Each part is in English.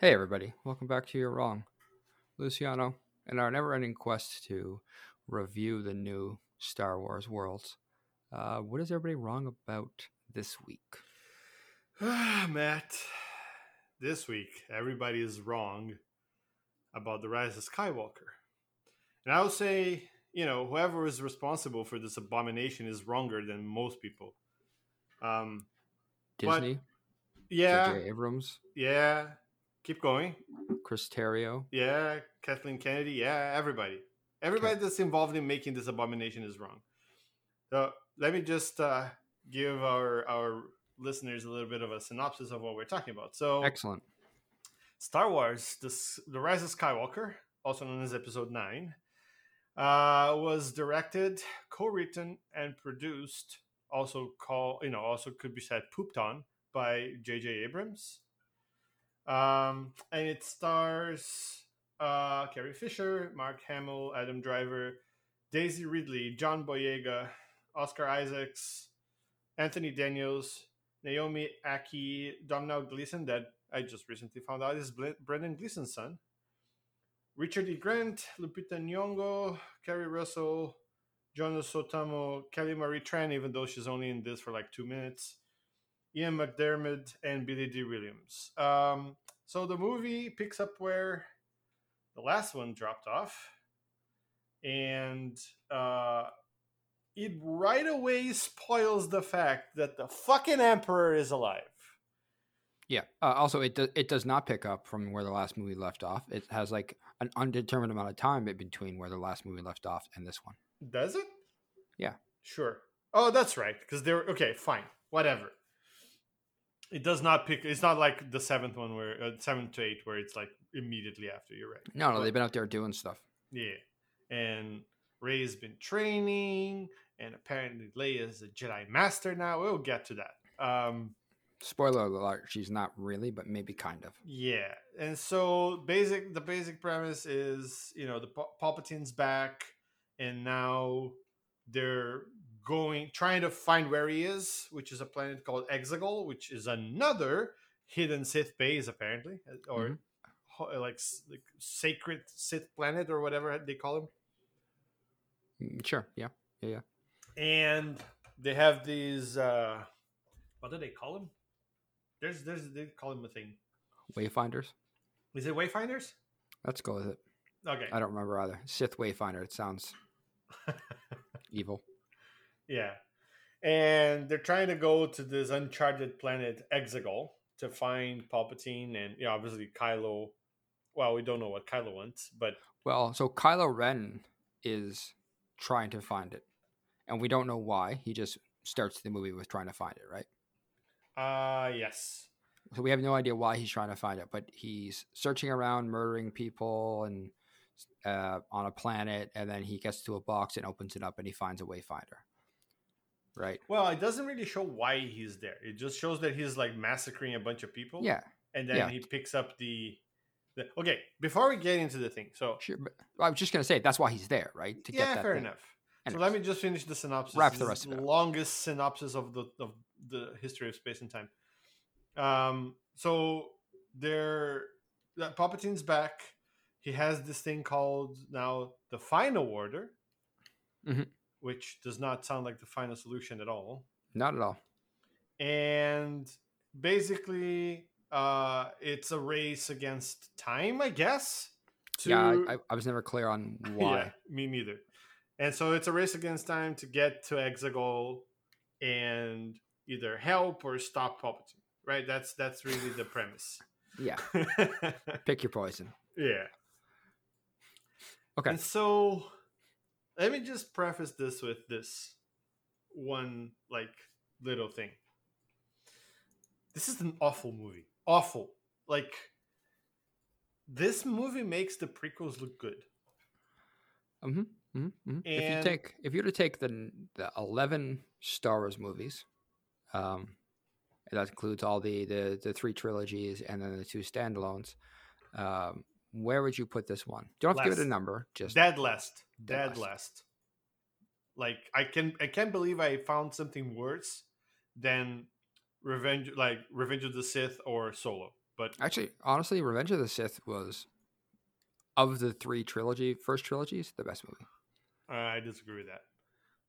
Hey, everybody. Welcome back to You're Wrong. Luciano, in our never ending quest to review the new Star Wars worlds, uh, what is everybody wrong about this week? Matt, this week everybody is wrong about the rise of Skywalker. And I would say, you know, whoever is responsible for this abomination is wronger than most people. Um, but- Disney, yeah, J.J. Abrams, yeah. Keep going. Chris Terrio. Yeah, Kathleen Kennedy. Yeah, everybody. Everybody that's involved in making this abomination is wrong. So let me just uh, give our our listeners a little bit of a synopsis of what we're talking about. So Excellent. Star Wars: this, The Rise of Skywalker, also known as Episode Nine, uh, was directed, co-written, and produced. Also call you know also could be said pooped on by J.J. Abrams. Um, and it stars uh, Carrie Fisher, Mark Hamill, Adam Driver, Daisy Ridley, John Boyega, Oscar Isaacs, Anthony Daniels, Naomi Ackie, Domhnall Gleeson, that I just recently found out is Brendan Gleeson's son, Richard E. Grant, Lupita Nyong'o, Keri Russell, Joonas Suotamo, Kelly Marie Tran, even though she's only in this for like two minutes, Ian McDermott, and Billy Dee Williams. Um, so the movie picks up where the last one dropped off, and uh, it right away spoils the fact that the fucking Emperor is alive. Yeah. Uh, also, it, do- it does not pick up from where the last movie left off. It has like an undetermined amount of time between where the last movie left off and this one. Does it? Yeah. Sure. Oh, that's right. Because they're okay. Fine. Whatever. It does not pick. It's not like the seventh one where uh, seven to eight where it's like immediately after. You're right. No, no, But- they've been out there doing stuff. Yeah. And Rey's been training, and apparently Leia's a Jedi Master now. We'll get to that. Um, Spoiler alert, she's not really, but maybe kind of. Yeah, and so basic the basic premise is you know the Pa- Palpatine's back, and now they're going trying to find where he is, which is a planet called Exegol, which is another hidden Sith base apparently, uh, or Mhm. like, like sacred Sith planet or whatever they call him. Mm, Sure. Yeah. Yeah. Yeah. and they have these uh what do they call them there's there's they call them a thing Wayfinders. is it wayfinders Let's go with it. okay I don't remember either. Sith Wayfinder. It sounds evil. Yeah and they're trying to go to this uncharted planet exegol to find palpatine and you know, obviously kylo well we don't know what kylo wants but Well, so Kylo Ren is trying to find it, and we don't know why. He just starts the movie with trying to find it, right? uh yes So we have no idea why he's trying to find it, but he's searching around, murdering people, and uh, on a planet, and then he gets to a box and opens it up, and he finds a Wayfinder. Right? well it doesn't really show why he's there it just shows that he's like massacring a bunch of people Yeah, and then yeah. he picks up the, the okay before we get into the thing so sure. But I was just gonna say that's why he's there, right? To yeah that fair thing. enough Anyways. so let me just finish the synopsis Wrap the rest of it longest synopsis of the of the history of space and time um so they're that palpatine's back he has this thing called now the final order Mhm. Which does not sound like the final solution at all Not at all. and basically uh it's a race against time i guess to- Yeah, I, I, was never clear on why. yeah, me neither and so it's a race against time to get to exegol and either help or stop palpatine right that's that's really the premise Yeah, pick your poison. yeah Okay. and so let me just preface this with this one like little thing. This is an awful movie. Awful. Like this movie makes the prequels look good. Hmm hmm If you And- take, if you were to take the the eleven Star Wars movies, um, that includes all the the the three trilogies and then the two standalones, um, where would you put this one? You don't have to give it a number. Just dead last Dead dead last. last like i can i can't believe i found something worse than revenge like revenge of the sith or solo But Actually, honestly, Revenge of the Sith was of the three trilogy first trilogies the best movie. I disagree with that.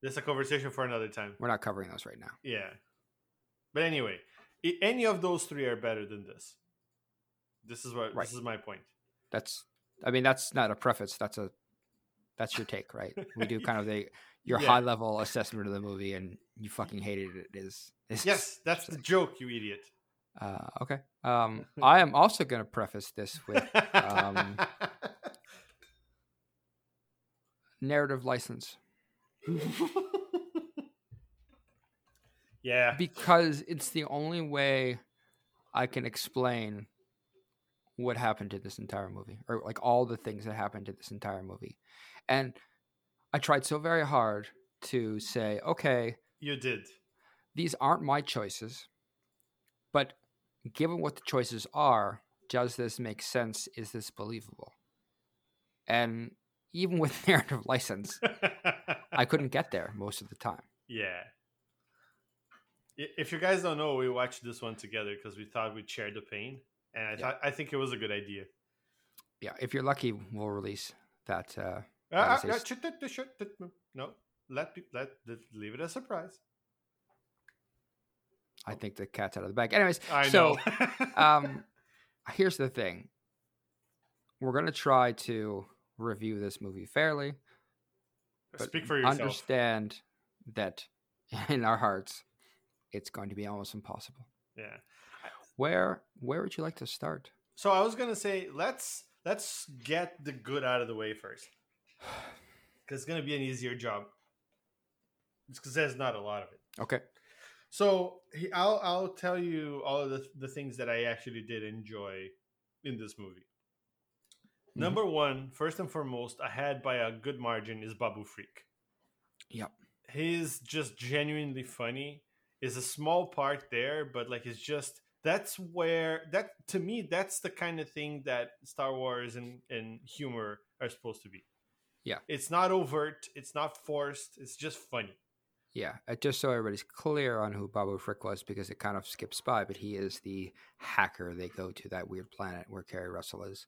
This is a conversation for another time. We're not covering those right now. Yeah. But anyway, any of those three are better than this. This is what Right. this is my point. That's I mean that's not a preface. That's a that's your take, right? We do kind of the your Yeah. high level assessment of the movie, and you fucking hated it. Is is Yes, that's the joke, you idiot. uh, okay? Um, I am also going to preface this with um, narrative license yeah. because it's the only way I can explain what happened to this entire movie, or like all the things that happened to this entire movie, and I tried so very hard to say, okay, You did. these aren't my choices, but given what the choices are, does this make sense? Is this believable? And even with narrative license, I couldn't get there most of the time. yeah. If you guys don't know, we watched this one together because we thought we'd share the pain, and I Yeah. thought I think it was a good idea. Yeah, if you're lucky, we'll release that. Uh, Uh, uh, no, let let let- leave it a surprise. I think the cat's out of the bag. Anyways, I so um, here's the thing: we're gonna try to review this movie fairly, but Speak for yourself. understand that in our hearts, it's going to be almost impossible. Yeah. Where where would you like to start? So I was gonna say let's let's get the good out of the way first, because it's gonna be an easier job. Because there's not a lot of it. Okay. So he, I'll I'll tell you all of the the things that I actually did enjoy in this movie. Mhm. Number one, first and foremost, ahead by a good margin is Babu Frick. Yep. He's just genuinely funny. Is a small part there, but like it's just that's where that to me that's the kind of thing that Star Wars and, and humor are supposed to be. Yeah. It's not overt, it's not forced, it's just funny. Yeah, uh, just so everybody's clear on who Babu Frick was, because it kind of skips by, but he is the hacker they go to that weird planet where Keri Russell is.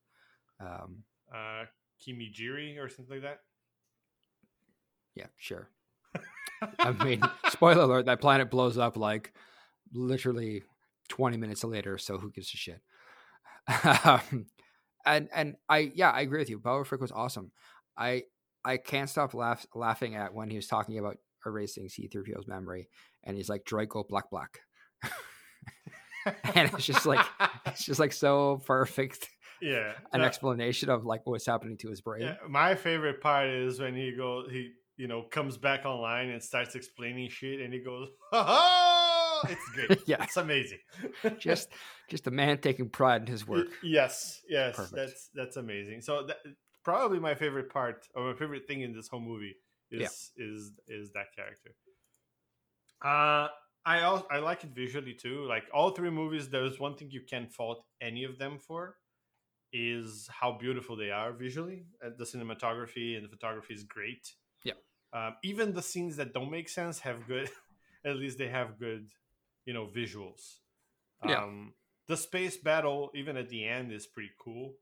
Um, Uh Kimijiri or something like that. yeah, sure. I mean, spoiler alert: that planet blows up like literally twenty minutes later. So who gives a shit? um, and and I yeah, I agree with you. Babu Frick was awesome. I I can't stop laugh, laughing at when he was talking about erasing C-3PO's memory, and he's like Draco Black Black. and it's just like it's just like so perfect yeah. an no, explanation of like what's happening to his brain. yeah, My favorite part is when he goes he you know comes back online and starts explaining shit and he goes, ha ha it's great. Yeah. It's amazing. Just just a man taking pride in his work. Yes, yes, Perfect. that's that's amazing. So that, probably my favorite part or my favorite thing in this whole movie is Yeah. is is that character. Uh I also, I like it visually too. Like all three movies, there's one thing you can't fault any of them for is how beautiful they are visually. Uh, the cinematography and the photography is great. Yeah. Um, even the scenes that don't make sense have good. at least they have good, you know, visuals. Yeah. Um, the space battle, even at the end, is pretty cool.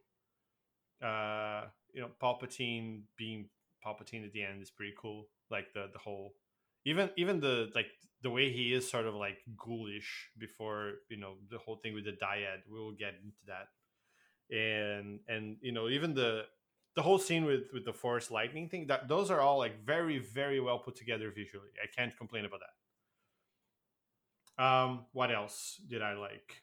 Uh, you know, Palpatine being Palpatine at the end is pretty cool. Like the the whole, even even the like the way he is sort of like ghoulish before you know the whole thing with the dyad. We will get into that, and and you know even the the whole scene with with the force lightning thing. That those are all like very very well put together visually. I can't complain about that. Um, what else did I like?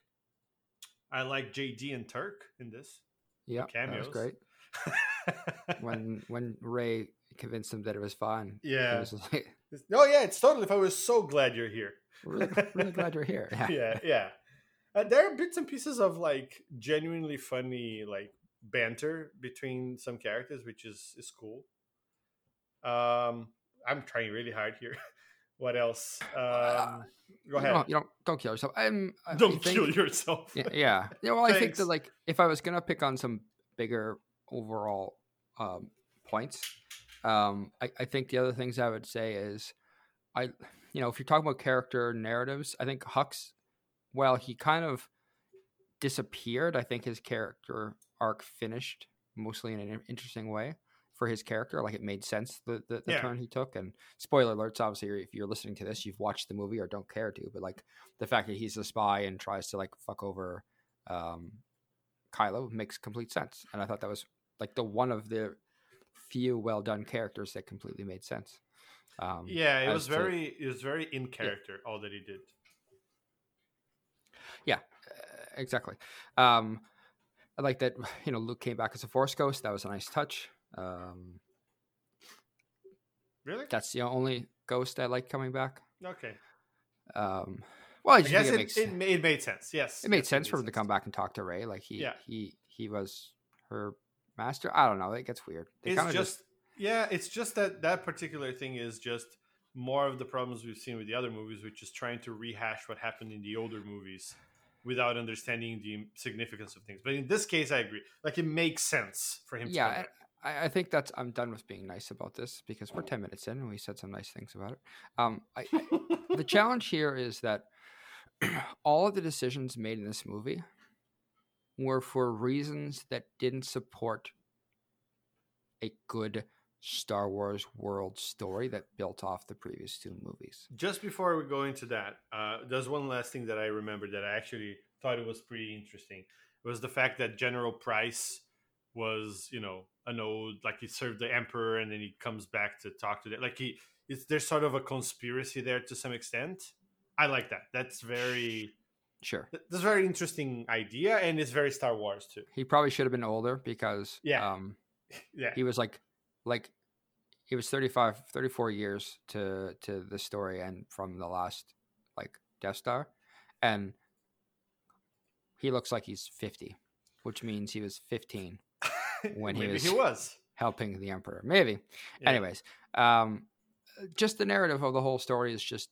I like JD and Turk in this. Yeah, that was Cameos. great. When when Rey convinced him that it was fine, yeah. was like, Oh yeah, it's totally. I was so glad you're here. really, really glad you're here. yeah, yeah. Uh, there are bits and pieces of like genuinely funny like banter between some characters, which is is cool. Um, I'm trying really hard here. what else? Um, go You ahead. don't, you don't don't kill yourself. I'm, I Don't think- kill yourself. Yeah, yeah. Yeah, well, I think that like if I was gonna pick on some bigger overall um, points, um, I, I think the other things I would say is, I, you know, if you're talking about character narratives, I think Hux, well, he kind of disappeared, I think his character arc finished mostly in an interesting way for his character. Like it made sense the the, the Yeah. turn he took. And spoiler alerts, obviously, if you're listening to this, you've watched the movie or don't care to. But like the fact that he's a spy and tries to like fuck over um, Kylo makes complete sense. And I thought that was like the one of the few well done characters that completely made sense. Um, Yeah, it was to- very it was very in character all that he did. Yeah, exactly. Um, I like that. You know, Luke came back as a Force ghost. That was a nice touch. Um, Really? that's the only ghost I like coming back. Okay. Um, well, I I guess it, it, makes it, it made sense. Yes. it made yes, sense for him to come back and talk to Rey. Like he Yeah. he he was her master. I don't know. It gets weird. They It's kinda just, yeah, it's just that that particular thing is just more of the problems we've seen with the other movies, which is trying to rehash what happened in the older movies without understanding the significance of things. But in this case, I agree. Like it makes sense for him. to come yeah. I, I think that's I'm done with being nice about this because we're ten minutes in and we said some nice things about it. Um, I, I- the challenge here is that all of the decisions made in this movie were for reasons that didn't support a good Star Wars world story that built off the previous two movies. Just before we go into that, uh, there's one last thing that I remember that I actually thought it was pretty interesting. It was the fact that General Pryde was, you know, an old like he served the Emperor and then he comes back to talk to them. Like he, it's there's sort of a conspiracy there to some extent. I like that. That's very Sure. that's a very interesting idea and it's very Star Wars too. He probably should have been older because Yeah. um, Yeah. he was like like he was 35 34 years to to the story and from the last like Death Star and he looks like he's 50 which means he was 15 when he was- he was. helping the emperor. Maybe. Yeah. anyways um just the narrative of the whole story is just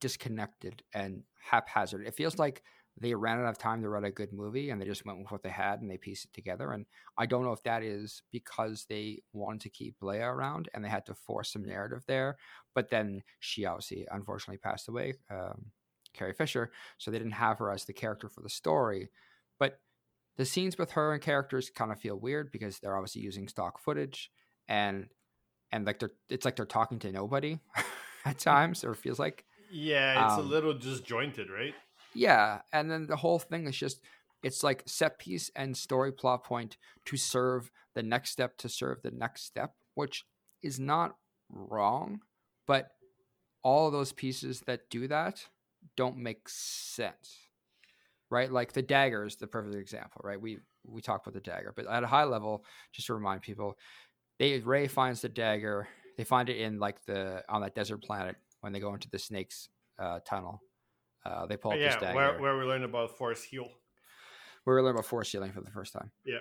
disconnected and haphazard. It feels like they ran out of time to write a good movie and they just went with what they had and they pieced it together. And i don't know if that is because they wanted to keep leia around and they had to force some narrative there but then she obviously unfortunately passed away um, carrie fisher so they didn't have her as the character for the story. But the scenes with her and characters kind of feel weird because they're obviously using stock footage and and like they're it's like they're talking to nobody at times or feels like Yeah, it's Um, a little disjointed, right? yeah and then the whole thing is just it's like set piece and story plot point to serve the next step to serve the next step which is not wrong but all of those pieces that do that don't make sense right like the dagger is the perfect example right we we talked about the dagger but at a high level just to remind people they rey finds the dagger they find it in like the on that desert planet when they go into the snakes uh, tunnel uh, they pull up this yeah, dagger where, where we learn about Force Heal. Where we learning about force healing for the first time. Yeah.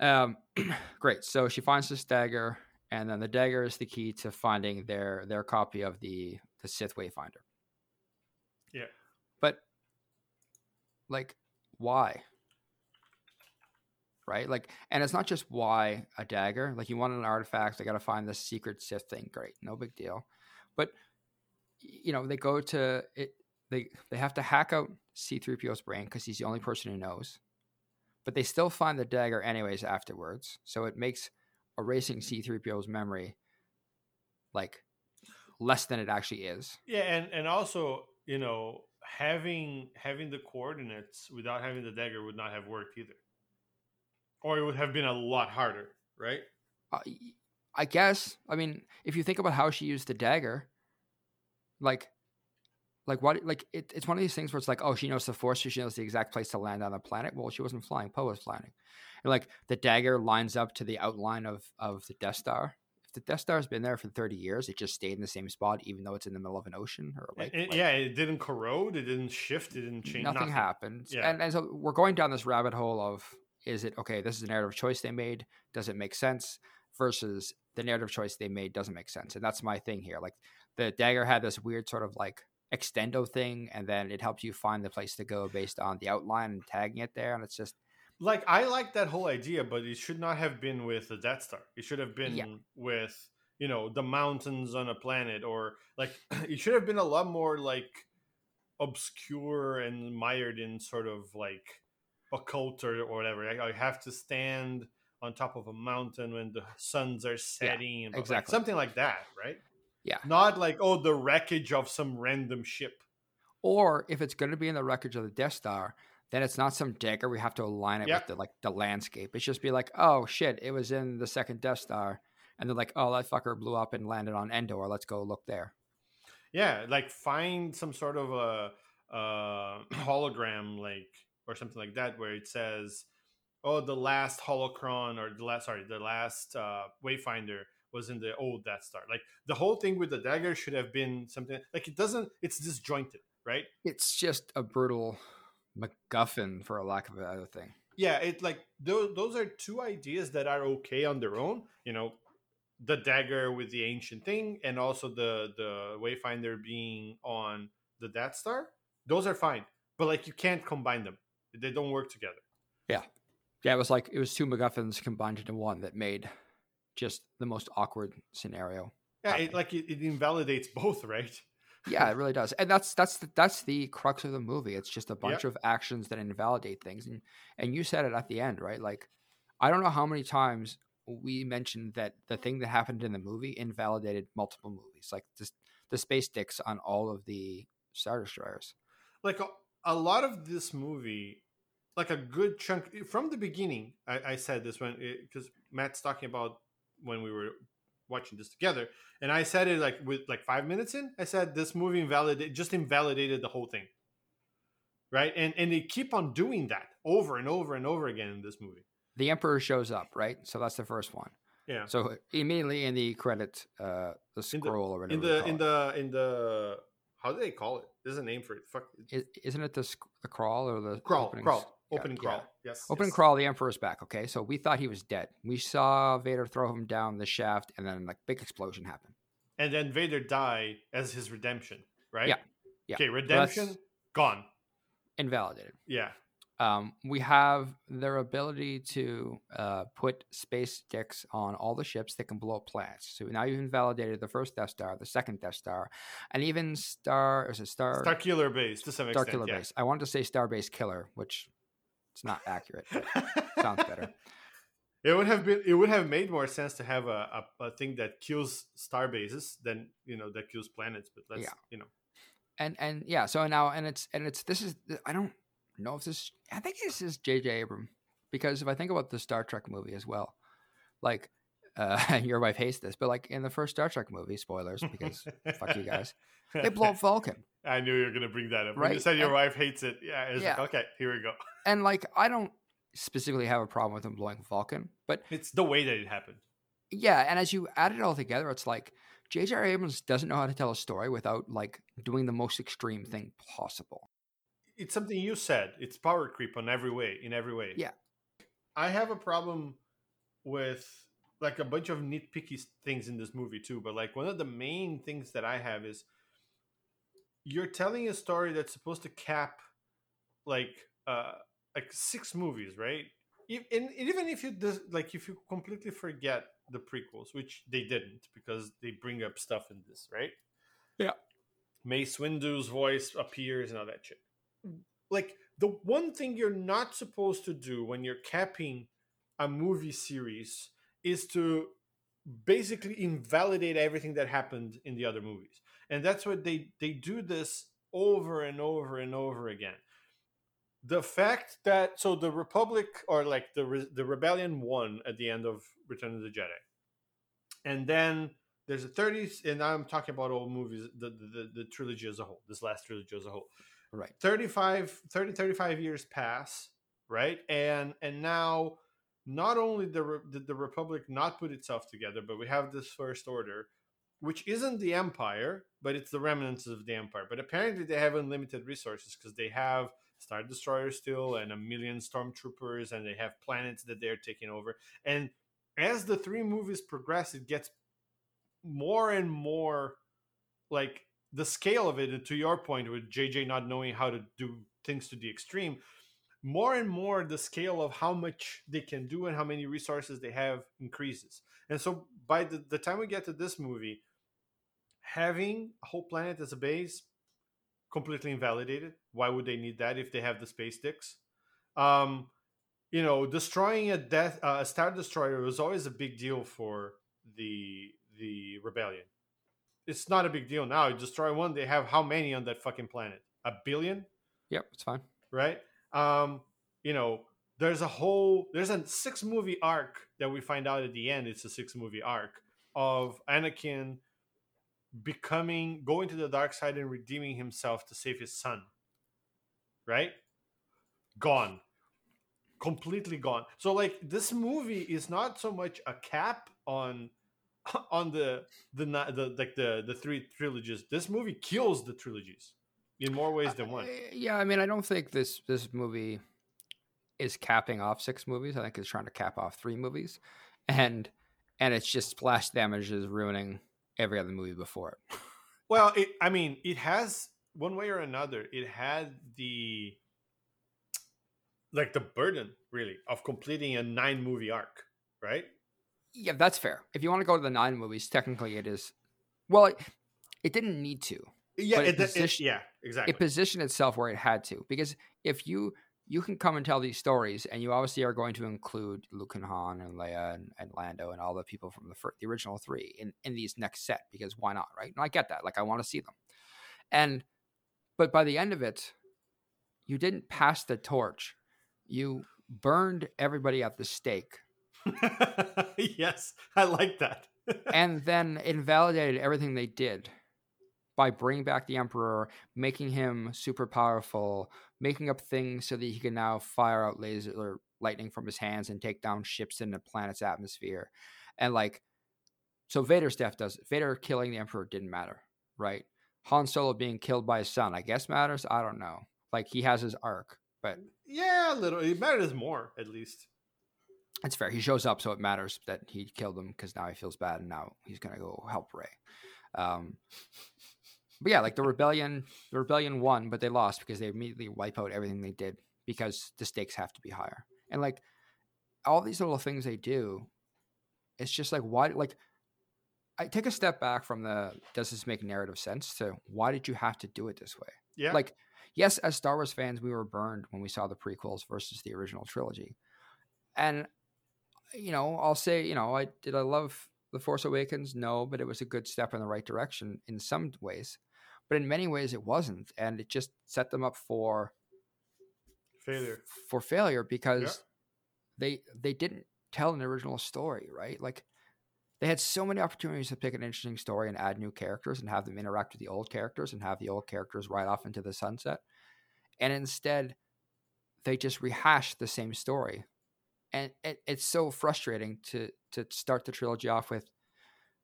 Um, great. So she finds this dagger, and then the dagger is the key to finding their their copy of the the Sith Wayfinder. Yeah. But like, why? Right? Like, and it's not just why a dagger. Like, you want an artifact, they got to find this secret Sith thing. Great, no big deal. But you know, they go to it. They they have to hack out C-3PO's brain because he's the only person who knows but they still find the dagger anyways afterwards. So it makes erasing C3PO's memory like less than it actually is. Yeah, and and also you know having having the coordinates without having the dagger would not have worked either, or it would have been a lot harder, right? Uh, I guess. I mean, if you think about how she used the dagger, like, like what? Like it, it's one of these things where it's like, oh, she knows the force, she knows the exact place to land on the planet. Well, she wasn't flying; Poe was flying. And like the dagger lines up to the outline of of the Death Star. The Death Star's been there for thirty years, it just stayed in the same spot, even though it's in the middle of an ocean or like, It- like- yeah, it didn't corrode, it didn't shift, it didn't change. nothing, happened. Yeah. And, and so we're going down this rabbit hole of is it okay, this is a narrative choice they made, does it make sense? Versus the narrative choice they made doesn't make sense. And that's my thing here. Like the dagger had this weird sort of like extendo thing, and then it helped you find the place to go based on the outline and tagging it there. And it's just Like I like that whole idea, but it should not have been with the Death Star. It should have been Yeah. with you know the mountains on a planet, or like it should have been a lot more like obscure and mired in sort of like occult or, or whatever. I, I have to stand on top of a mountain when the suns are setting, and exactly. like, something like that, right? Yeah. Not like oh the wreckage of some random ship. Or if it's going to be in the wreckage of the Death Star, then it's not some dagger. We have to align it Yep. with the like the landscape. It's just be like, oh shit, it was in the second Death Star, and they're like, oh that fucker blew up and landed on Endor. Let's go look there. Yeah, like find some sort of a, uh hologram, like or something like that, where it says, "Oh, the last holocron or the last sorry, the last uh, Wayfinder was in the old Death Star." Like the whole thing with the dagger should have been something like it doesn't. It's disjointed, right? It's just a brutal MacGuffin, for a lack of another thing. Yeah, it like those those are two ideas that are okay on their own. You know, the dagger with the ancient thing, and also the the Wayfinder being on the Death Star. Those are fine, but like you can't combine them; they don't work together. Yeah, yeah. it was like it was two MacGuffins combined into one that made just the most awkward scenario. Yeah, it, like it, it invalidates both, right? Yeah, it really does, and that's that's the, that's the crux of the movie. It's just a bunch of actions that invalidate things, and and you said it at the end, right? Like, I don't know how many times we mentioned that the thing that happened in the movie invalidated multiple movies, like this, the space dicks on all of the Star Destroyers. Like a, a lot of this movie, like a good chunk from the beginning. I, I said this when eh, because Matt's talking about when we were watching this together, and I said it like with like five minutes in. I said this movie invalidated just invalidated the whole thing, right? And and they keep on doing that over and over and over again in this movie. The Emperor shows up, right? So that's the first one. Yeah. So immediately in the credit, uh, the In the- scroll or whatever In the in it. the in the how do they call it? There's a name for it. Fuck. I- isn't it the sc- the crawl or the Crawl, opening crawl, s- yeah, opening yeah. crawl. Yes. Open yes. crawl, the Emperor's back. Okay, so we thought he was dead. We saw Vader throw him down the shaft, and then like big explosion happened. and then Vader die as his redemption, right? Yeah, yeah. Okay, that's- redemption gone. Invalidated. Yeah, Um, we have their ability to uh, put space dicks on all the ships that can blow up planets. So now you've invalidated the first Death Star, the second Death Star, and even Star. Is it Star? Star Killer base to some Star extent. Killer yeah. Base. I wanted to say Star Base Killer, which it's not accurate. Sounds better. It would have been. It would have made more sense to have a, a, a thing that kills star bases than you know that kills planets. But let's Yeah. you know. and and yeah so now and it's and it's this is i don't know if this i think this is jj abram because if i think about the star trek movie as well like uh your wife hates this but like in the first star trek movie spoilers because fuck you guys they blow up vulcan I knew you were going to bring that up. When you said your and- wife hates it, yeah, Yeah. like okay, here we go. and like i don't specifically have a problem with them blowing vulcan but It's the way that it happened. yeah and as you add it all together it's like jj abrams doesn't know how to tell a story without like doing the most extreme thing possible it's something you said. It's power creep on every way, in every way. Yeah. I have a problem with like a bunch of nitpicky things in this movie too, but like one of the main things that I have is you're telling a story that's supposed to cap like uh like six movies, right? And even if you dis- like if you completely forget the prequels, which they didn't because they bring up stuff in this, right? Yeah. Mace Windu's voice appears and all that shit like the one thing you're not supposed to do when you're capping a movie series is to basically invalidate everything that happened in the other movies. And that's what they they do this over and over and over again. The fact that so the republic or like the the rebellion won at the end of return of the jedi. And then there's a 30s and i'm talking about all movies the, the the the trilogy as a whole this last trilogy as a whole. Right. 35 30 35 years pass right? And and now not only the Re- did the republic not put itself together but we have this first order which isn't the empire but it's the remnants of the empire. But apparently they have unlimited resources because they have star destroyers still and a million stormtroopers and they have planets that they're taking over. And as the three movies progress it gets more and more like the scale of it and to your point with jj not knowing how to do things to the extreme more and more the scale of how much they can do and how many resources they have increases and so by the, the time we get to this movie having a whole planet as a base completely invalidated why would they need that if they have the space sticks Um, you know, destroying a death uh, a star destroyer was always a big deal for the the rebellion. It's not a big deal now. You destroy one, they have how many on that fucking planet? A billion, Yep, it's fine. right? Um, you know, there's a whole there's a six movie arc that we find out at the end. It's a six movie arc of Anakin becoming going to the dark side and redeeming himself to save his son. Right? Gone. Completely gone. So like this movie is not so much a cap on on the the the like the the three trilogies. This movie kills the trilogies in more ways than one. Uh, Yeah, I mean, I don't think this this movie is capping off six movies. I think it's trying to cap off three movies, and and it's just splash damage is ruining every other movie before it. Well, it, I mean, it has one way or another. It had the like the burden, really, of completing a nine movie arc, right? Yeah, that's fair. If you want to go to the nine movies, technically it is. Well, it, it didn't need to. Yeah, it it, it- yeah, exactly. It positioned itself where it had to because if you you can come and tell these stories, and you obviously are going to include Luke and Han and Leia and, and Lando and all the people from the fir- the original three in in these next set because why not, right? And I get that. Like I want to see them, and but by the end of it, you didn't pass the torch. You burned everybody at the stake yes, I like that. and then invalidated everything they did by bringing back the emperor making him super powerful making up things so that he can now fire out laser or lightning from his hands and take down ships in the planet's atmosphere and like so vader's death does vader killing the emperor didn't matter right han solo being killed by his son i guess matters i don't know like he has his arc but yeah, a little. It matters more, at least. That's fair. He shows up, so it matters that he killed him because now he feels bad, and now he's gonna go help Rey. Um, but yeah, like the rebellion, the rebellion won, but they lost because they immediately wipe out everything they did because the stakes have to be higher. And like all these little things they do, it's just like why? Like I take a step back from the does this make narrative sense to why did you have to do it this way? Yeah, Like, yes, as Star Wars fans, we were burned when we saw the prequels versus the original trilogy. And, you know, I'll say, you know, I did I love The Force Awakens? No, but it was a good step in the right direction in some ways. But in many ways it wasn't. And it just set them up for failure. for failure because they they didn't tell an original story, right? Like they had so many opportunities to pick an interesting story and add new characters and have them interact with the old characters and have the old characters ride off into the sunset. And instead they just rehashed the same story. And it, it's so frustrating to to start the trilogy off with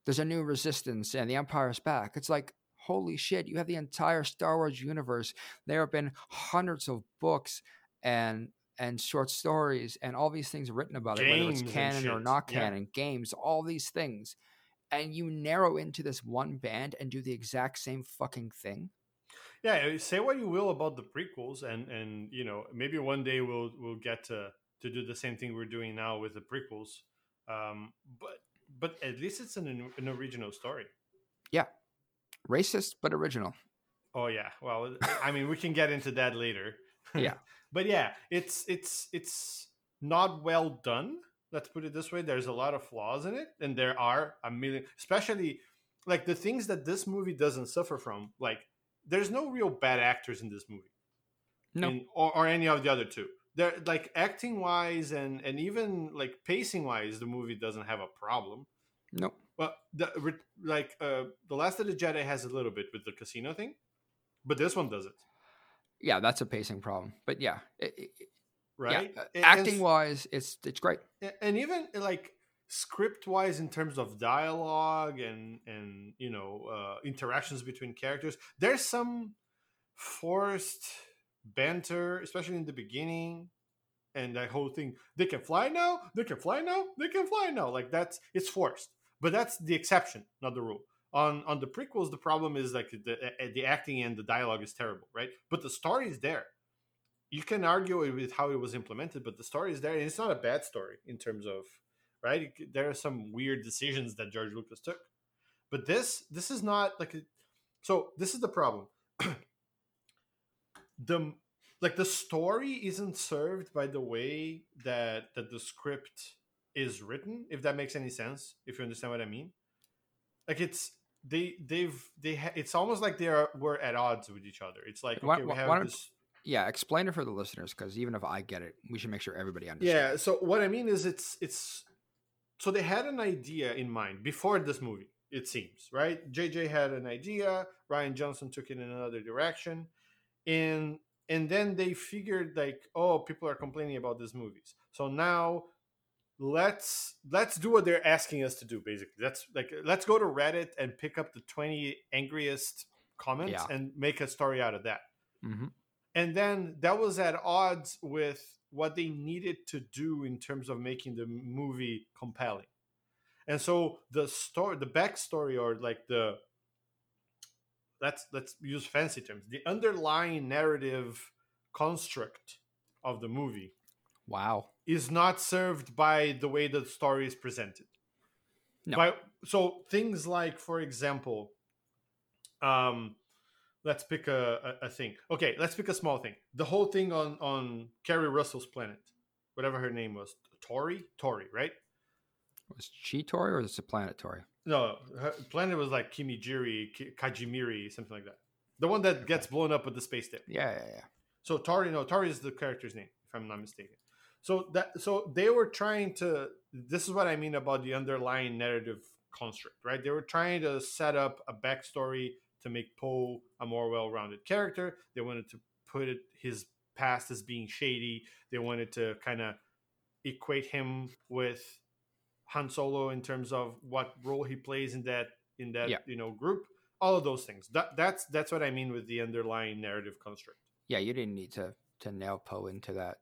there's a new resistance and the empire's back. It's like holy shit, you have the entire Star Wars universe. There have been hundreds of books and and short stories and all these things written about it, whether it's canon or not yeah. canon, games, all these things. And you narrow into this one band and do the exact same fucking thing. Yeah, say what you will about the prequels, and and you know maybe one day we'll we'll get to to do the same thing we're doing now with the prequels. Um, but but at least it's an an original story. Racist but original. Oh yeah. Well, I mean, we can get into that later. Yeah. but yeah, it's it's it's not well done. Let's put it this way. There's a lot of flaws in it, and there are a million, especially like the things that this movie doesn't suffer from. Like, there's no real bad actors in this movie. No. in- or, or any of the other two. They're like acting wise and and even like pacing wise, the movie doesn't have a problem. Nope. Well, the like uh, the Last of the Jedi has a little bit with the casino thing, but this one doesn't, Yeah, that's a pacing problem. But yeah, it, it- right? yeah, uh, And- acting wise, it's it's great. and, and even like script wise in terms of dialogue and and you know uh, interactions between characters, there's some forced banter, especially in the beginning. And that whole thing, they can fly now, they can fly now, they can fly now. Like that's it's forced, but that's the exception, not the rule. On on the prequels, the problem is like the eh, the acting and the dialogue is terrible, right? But the story is there. You can argue it with how it was implemented, but the story is there, and it's not a bad story in terms of right. There are some weird decisions that George Lucas took, but this this is not like a, so. This is the problem. the like the story isn't served by the way that that the script is written if that makes any sense if you understand what i mean. Like it's they they've they ha- it's almost like they are we're at odds with each other. It's like okay we why- have why this Yeah, explain it for the listeners because even if I get it, we should make sure everybody understands. yeah so what i mean is it's it's so they had an idea in mind before this movie it seems right? Jj had an idea rian johnson took it in another direction and and then they figured like oh people are complaining about these movies. So now let's let's do what they're asking us to do basically let's like let's go to reddit and pick up the 20 angriest comments Yeah. and make a story out of that hmm and then that was at odds with what they needed to do in terms of making the movie compelling and so the story the backstory or like the let's let's use fancy terms the underlying narrative construct of the movie Wow. Is not served by the way the story is presented. No. By, so things like, for example, um, let's pick a, a, a thing. Okay, let's pick a small thing. The whole thing on on Keri Russell's planet, whatever her name was, Tori, Tori, right? Was she Tori or is it Planet Tori? No, her planet was like Kimijiri, Kajimiri, something like that. The one that gets blown up with the space station. Yeah, yeah, yeah. So Tori, no, Tori is the character's name, if I'm not mistaken. So that so they were trying to. This is what I mean about the underlying narrative construct, right? They were trying to set up a backstory to make Poe a more well-rounded character. They wanted to put it, his past as being shady. They wanted to kind of equate him with Han Solo in terms of what role he plays in that in that Yeah. you know group. All of those things. That, that's that's what I mean with the underlying narrative construct. Yeah, you didn't need to to nail Poe into that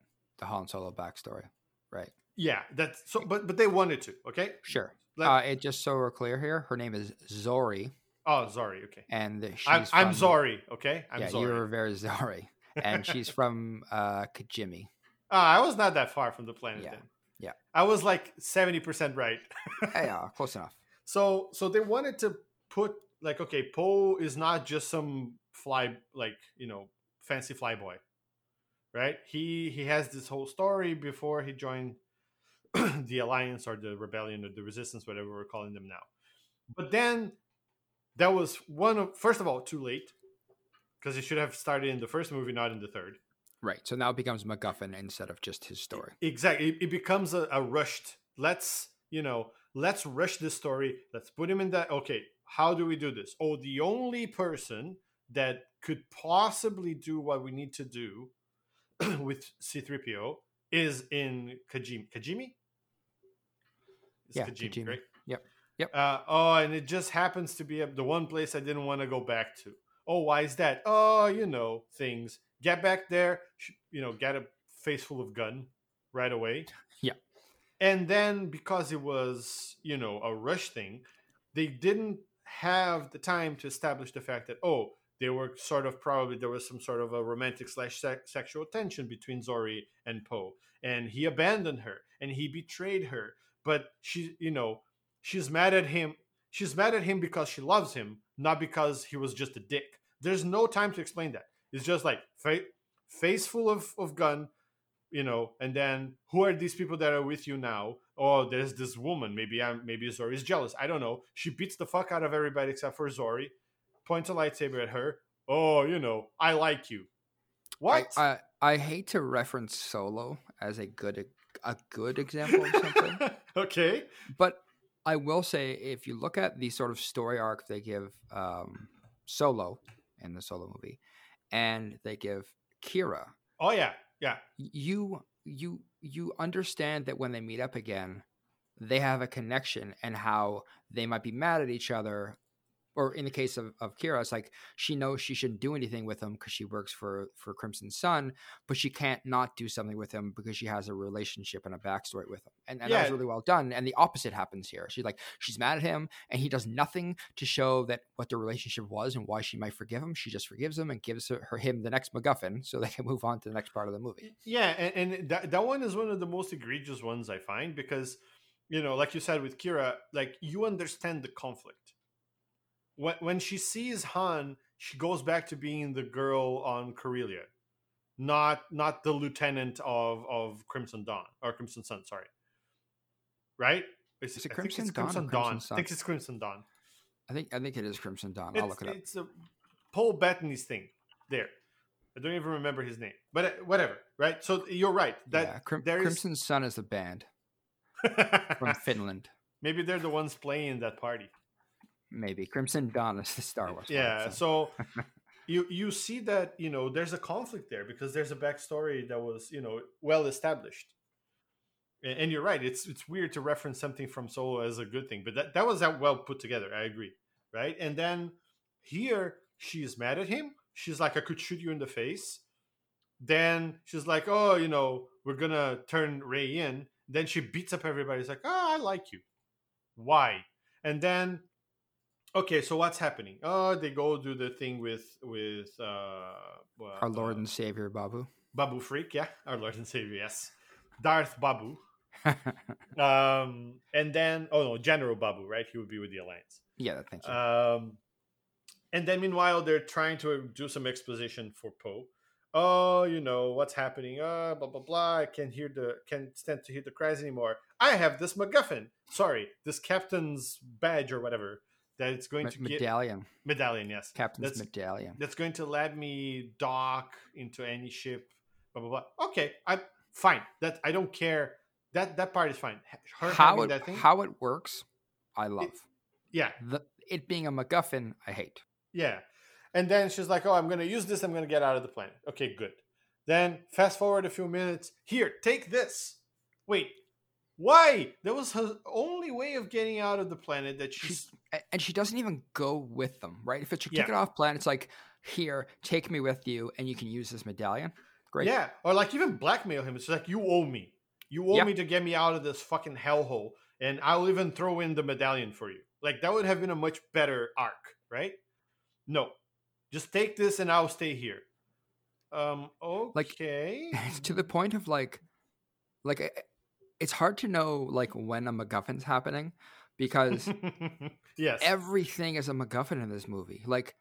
the Han Solo backstory, right? Yeah, that's so. But but they wanted to. Okay. Sure. Let- uh, it just so we're clear here, her name is Zorii, oh, sorry. Okay. and she's I'm I'm from- sorry. Okay. I'm yeah, sorry. you're very Zorii, and she's from uh, Kajimi. Ah, I was not that far from the planet Yeah, then. yeah. I was like seventy percent right. Hey, uh, close enough. so so they wanted to put like okay, Poe is not just some fly like you know fancy fly boy, right? He he has this whole story before he joined the alliance or the rebellion or the resistance, whatever we're calling them now. But then that was one of first of all too late because it should have started in the first movie, not in the third. Right. So now it becomes MacGuffin instead of just his story. Exactly. It, it becomes a, a rushed. Let's you know. Let's rush this story. Let's put him in that. Okay, how do we do this? Oh, the only person that could possibly do what we need to do with C-3PO is in Kajimi. Kajimi. It's Yeah, Kajimi, Kajimi. right? Yep. Yep. Uh, oh, and it just happens to be the one place I didn't want to go back to. Oh, why is that? Oh, you know things. Get back there. You know, get a face full of gun right away. Yeah. And then because it was you know a rush thing, they didn't have the time to establish the fact that oh they were sort of probably there was some sort of a romantic slash sex- sexual tension between Zorii and Poe, and he abandoned her and he betrayed her. But she, you know, she's mad at him. She's mad at him because she loves him, not because he was just a dick. There's no time to explain that. It's just like fa- face full of, of gun, you know, and then who are these people that are with you now? Oh, there's this woman. Maybe I'm maybe Zorii's jealous. I don't know. She beats the fuck out of everybody except for Zorii, points a lightsaber at her. Oh, you know, I like you. What? I, I I hate to reference Solo as a good a good example of something, okay. but I will say if you look at the sort of story arc they give um, Solo in the Solo movie, and they give Qi'ra, Oh yeah, yeah. you you you understand that when they meet up again, they have a connection and how they might be mad at each other. Or in the case of, of Qi'ra, it's like she knows she shouldn't do anything with him because she works for for Crimson Sun, but she can't not do something with him because she has a relationship and a backstory with him. And, and that was really well done. And the opposite happens here. She's like she's mad at him and he does nothing to show that what the relationship was and why she might forgive him. She just forgives him and gives her, her him the next MacGuffin so they can move on to the next part of the movie. Yeah, and, and that that one is one of the most egregious ones I find because, you know, like you said with Qi'ra, like you understand the conflict. When when she sees Han, she goes back to being the girl on Corellia, not not the lieutenant of of Crimson Dawn or Crimson Sun. Sorry, right? Is it I Crimson it's Dawn Crimson Crimson Dawn. Sun? I think it's Crimson Dawn. I think I think it is Crimson Dawn. I'll look it up. it's a Paul Bettany's thing. There, I don't even remember his name, but uh, whatever. Right? So you're right. That yeah, Crim- there is- Crimson Sun is the band from Finland. maybe they're the ones playing that party. Maybe Crimson Dawn is the Star Wars. Yeah. So you you see that you know there's a conflict there because there's a backstory that was you know well established. And, and you're right. It's it's weird to reference something from Solo as a good thing, but that that was that well put together. I agree. Right. And then here she's mad at him. She's like, I could shoot you in the face. Then she's like, oh, you know, we're gonna turn Rey in. Then she beats up everybody. It's like, oh, I like you. Why? And then, okay, so what's happening? Oh, they go do the thing with with uh, Our Lord uh, and Savior Babu. Babu Frick, yeah, our Lord and Savior, yes, Darth Babu. Um, and then, oh no, General Babu, right? He would be with the Alliance. yeah, thank you. Um, and then meanwhile, they're trying to do some exposition for Poe. Oh, you know what's happening? Uh, blah blah blah. I can't hear the can't stand to hear the cries anymore. I have this MacGuffin. Sorry, this captain's badge or whatever that it's going to get medallion, medallion. Yes, Captain's that's medallion. that's going to let me dock into any ship. Blah blah blah. Okay, I fine. That I don't care. That that part is fine. Her How it that thing. how it works, I love. yeah, the, it being a MacGuffin, I hate. Yeah. And then she's like, Oh, I'm going to use this. I'm going to get out of the planet. Okay, good. Then fast forward a few minutes. Here, take this. Wait, why? That was her only way of getting out of the planet that she's. A- And she doesn't even go with them, right? If it's your Yeah. off planet, it's like, here, take me with you, and you can use this medallion. Great. Yeah. Or like even blackmail him. It's like, You owe me. You owe Yeah. me to get me out of this fucking hellhole. And I'll even throw in the medallion for you. Like, that would have been a much better arc, right? No. Just take this and I'll stay here. Um, Like- okay. It's to the point of like, like it's hard to know like when a MacGuffin's happening because yes. everything is a MacGuffin in this movie. Like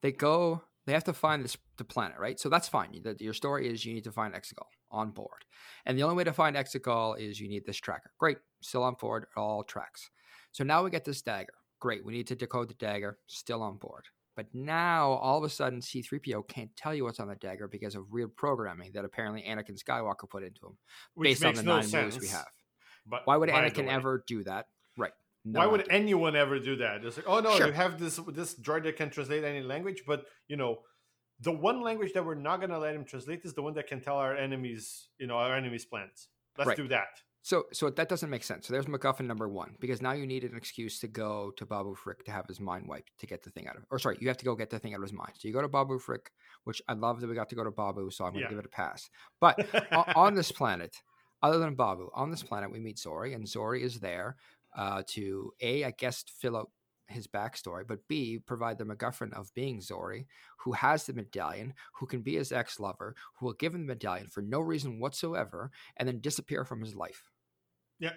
they go, they have to find this the planet, right? So that's fine. That your story is you need to find Exegol on board, and the only way to find Exegol is you need this tracker. Great, still on board, all tracks. So now we get this dagger. Great, we need to decode the dagger. Still on board. But now all of a sudden C3PO can't tell you what's on the dagger because of weird programming that apparently Anakin Skywalker put into him Which based on the no nine sense. movies we have. But Why would Anakin ever do that? Right. No why would did. anyone ever do that? It's like, oh no, Sure. you have this this droid that can translate any language, but you know, the one language that we're not gonna let him translate is the one that can tell our enemies, you know, our enemies' plans. Let's Right. do that. So, so that doesn't make sense. So there's MacGuffin number one because now you need an excuse to go to Babu Frick to have his mind wiped to get the thing out of. Or sorry, you have to go get the thing out of his mind. So you go to Babu Frick, which I love that we got to go to Babu, so I'm going to Yeah. give it a pass. But on this planet, other than Babu, on this planet we meet Zorii, and Zorii is there uh, to a, I guess, fill out his backstory, but b, provide the MacGuffin of being Zorii, who has the medallion, who can be his ex-lover, who will give him the medallion for no reason whatsoever, and then disappear from his life. Yeah.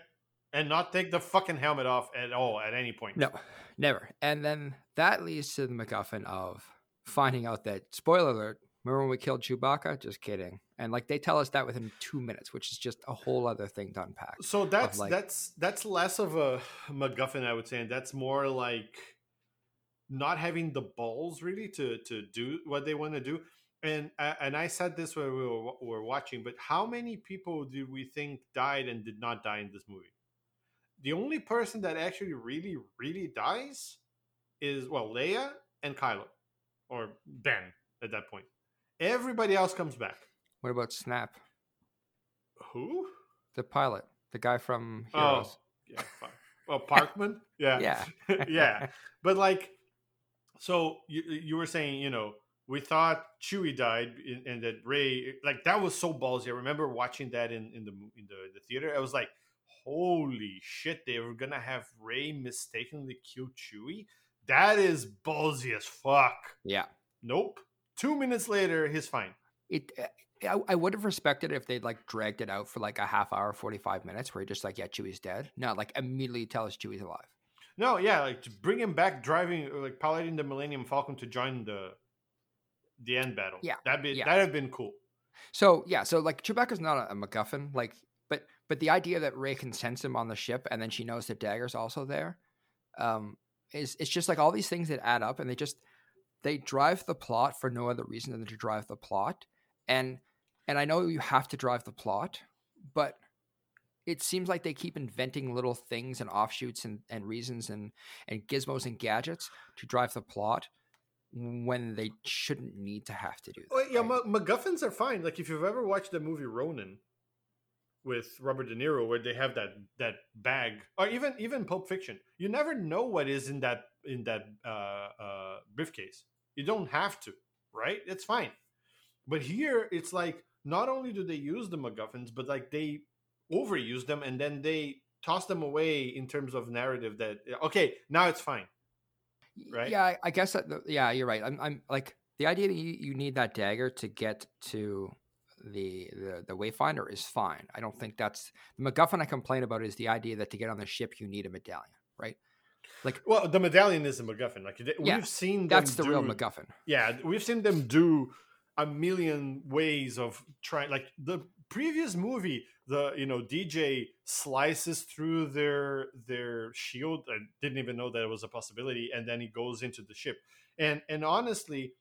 And not take the fucking helmet off at all at any point. No, never. And then that leads to the MacGuffin of finding out that spoiler alert. Remember when we killed Chewbacca? Just kidding. And like they tell us that within two minutes, which is just a whole other thing to unpack. So that's like- that's that's less of a MacGuffin, I would say, and that's more like not having the balls really to to do what they want to do. And uh, and I said this when we were, were watching, but how many people do we think died and did not die in this movie? The only person that actually really really dies is well Leia and Kylo, or Ben at that point. Everybody else comes back. What about Snap, Who? the pilot, the guy from Oh, yeah. Well, Parkman. Yeah. Yeah. yeah. But like, so you you were saying, you know, we thought Chewie died and, that Rey, like that was so ballsy. I remember watching that in in the in the, the theater. I was like, holy shit, they were gonna have Rey mistakenly kill Chewie. That is ballsy as fuck. Yeah. Nope. Two minutes later, he's fine. It. Eh, I, I would have respected it if they'd like dragged it out for like a half hour, forty five minutes, where you're just like, yeah, Chewie's dead. No, like immediately tell us Chewie's alive. No, yeah, like to bring him back driving, like piloting the Millennium Falcon to join the the end battle. Yeah, that'd be yeah. that'd have been cool. So yeah, so like Chewbacca's not a, a MacGuffin, like, but but the idea that Rey can sense him on the ship and then she knows the dagger's also there, um, is it's just like all these things that add up and they just they drive the plot for no other reason than to drive the plot, and and I know you have to drive the plot, but it seems like they keep inventing little things and offshoots and, and reasons and, and gizmos and gadgets to drive the plot when they shouldn't need to have to do that. Well, yeah, right? MacGuffins are fine. Like if you've ever watched the movie Ronin with Robert De Niro, where they have that that bag, or even even Pulp Fiction, you never know what is in that in that uh, uh, briefcase. You don't have to, right? It's fine. But here, it's like not only do they use the MacGuffins, but like they overuse them and then they toss them away in terms of narrative. That okay, now it's fine right? Yeah, I guess that. Yeah, you're right. I'm, I'm like the idea that you, you need that dagger to get to the, the the wayfinder is fine. I don't think that's the MacGuffin I complain about is the idea that to get on the ship you need a medallion, right? Like, well, the medallion is a MacGuffin. Like we've yeah, seen that's the do, real MacGuffin. Yeah, we've seen them do a million ways of trying. Like the previous movie, the you know DJ slices through their their shield. I didn't even know that it was a possibility, and then he goes into the ship. And and honestly,